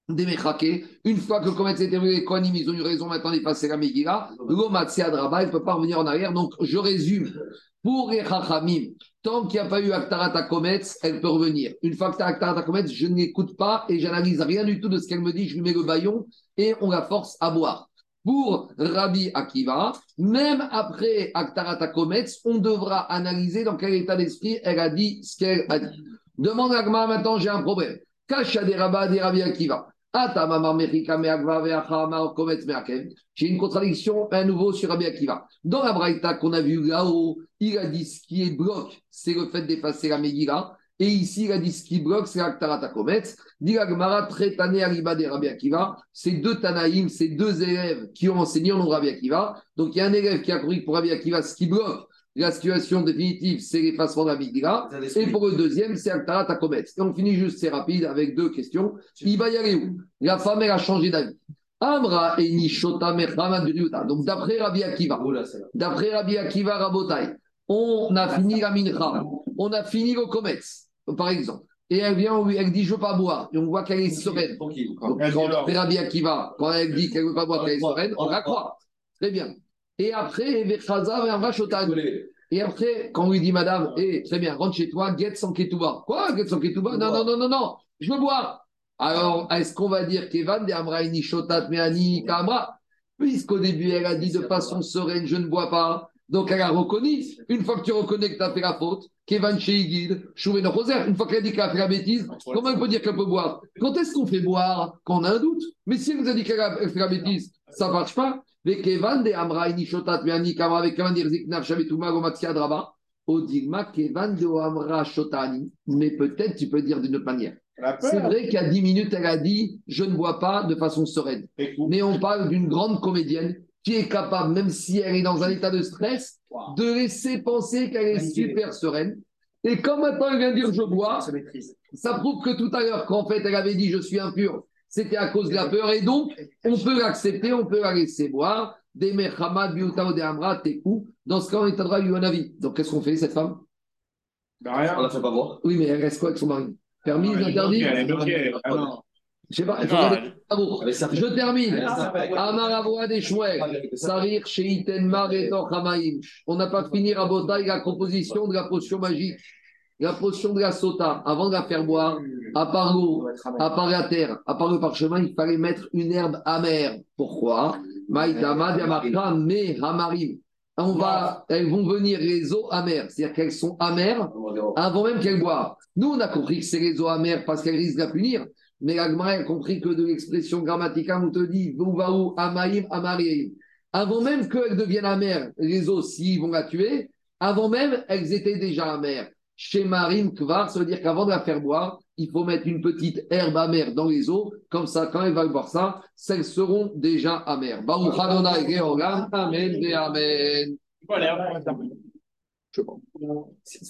des. Une fois que Kometz a été brûlé, les ils ont eu raison maintenant d'effacer la Megillah. L'Omatse Adraba, elle ne peut pas revenir en arrière. Donc je résume. Pour les tant qu'il n'y a pas eu Aktarat Kometz, elle peut revenir. Une fois que tu as Aktarat Kometz, je ne l'écoute pas et j'analyse rien du tout de ce qu'elle me dit. Je lui mets le baillon et on la force à boire. Pour Rabbi Akiva, même après Aktarata Kometz, on devra analyser dans quel état d'esprit elle a dit ce qu'elle a dit. Demande à Gma maintenant, j'ai un problème. Kacha des Rabbi Akiva. J'ai une contradiction à nouveau sur Rabbi Akiva. Dans la Braïta qu'on a vu là-haut, il a dit ce qui est bloc, c'est le fait d'effacer la Megillah. Et ici, il a dit ce qui bloque, c'est Aktarata Kometz. Gemara, Tretane des Rabbi Akiva. C'est deux Tanaïm, c'est deux élèves qui ont enseigné au nom de Rabbi Akiva. Donc, il y a un élève qui a compris pour Rabbi Akiva, ce qui bloque la situation définitive, c'est l'effacement de la Megillah. Et pour le deuxième, c'est Aktarata Kometz. Et on finit juste, c'est rapide, avec deux questions. Il va y aller où? La femme, elle a changé d'avis. Amra et Nishota. Donc, d'après Rabbi Akiva, Oh d'après Rabbi Akiva Rabotai, on a fini la mincha, on a fini le Kometz, par exemple. Et elle vient, elle dit Je ne veux pas boire. Et on voit qu'elle est sereine. Donc, quand Rabbi Akiva, quand elle dit qu'elle ne veut pas boire, qu'elle est sereine, on la croit. Très bien. Et après. Et après, quand on lui dit, madame, eh, très bien, rentre chez toi, guette sans ketouba. Quoi, guette sans ketouba? Non, non, non, non, non, je veux boire. Alors, est-ce qu'on va dire qu'Evan de Amraïni Shotat Meani Kamra? Puisqu'au début, elle a dit de façon sereine, je ne bois pas. Donc, elle a reconnu. Une fois que tu reconnais que tu as fait la faute, qu'Evan Sheigid, Chouven Roser, une fois qu'elle a dit qu'elle a fait la bêtise, comment elle peut dire qu'elle peut boire? Quand est-ce qu'on fait boire? Quand on a un doute. Mais si elle nous a dit qu'elle a fait la bêtise, ça ne marche pas. Mais peut-être tu peux dire d'une autre manière. C'est vrai qu'il y a 10 minutes, elle a dit Je ne bois pas de façon sereine. Mais on parle d'une grande comédienne qui est capable, même si elle est dans un état de stress, de laisser penser qu'elle est super sereine. Et comme maintenant elle vient dire je bois, ça prouve que tout à l'heure, qu'en fait elle avait dit je suis impur, c'était à cause de la peur. Et donc, on peut l'accepter, on peut la laisser boire. Des Mechamad, Biutao, des Amra, Tekou. Dans ce cas, on est en droit de lui un avis. Donc, qu'est-ce qu'on fait, cette femme? Bah, On rien. la fait pas voir. Oui, mais elle reste quoi avec son mari? Permis, interdit? Ah non. Je sais pas, il faut Ah Je termine. Amaravoa des. Sarir Sheiten Mar et. On n'a pas fini à Botaï la composition de la potion magique, la potion de la sota. Avant de la faire boire, à part l'eau, à part la terre, à part le parchemin, il fallait mettre une herbe amère. Pourquoi. On va, elles vont venir les eaux amères, c'est-à-dire qu'elles sont amères avant même qu'elles boivent. Nous, on a compris que c'est les eaux amères parce qu'elles risquent de la punir. Mais l'Agmara a compris que de l'expression grammaticale, on te dit Amaïm, Amarim. Avant même qu'elles deviennent amères, les eaux, s'ils vont la tuer, avant même, elles étaient déjà amères. Chez Marim Kvar, ça veut dire qu'avant de la faire boire, il faut mettre une petite herbe amère dans les eaux. Comme ça, quand elles vont boire ça, celles seront déjà amères. Baruch Adonai Georgam, Amen, Amen. Voilà. Je pense.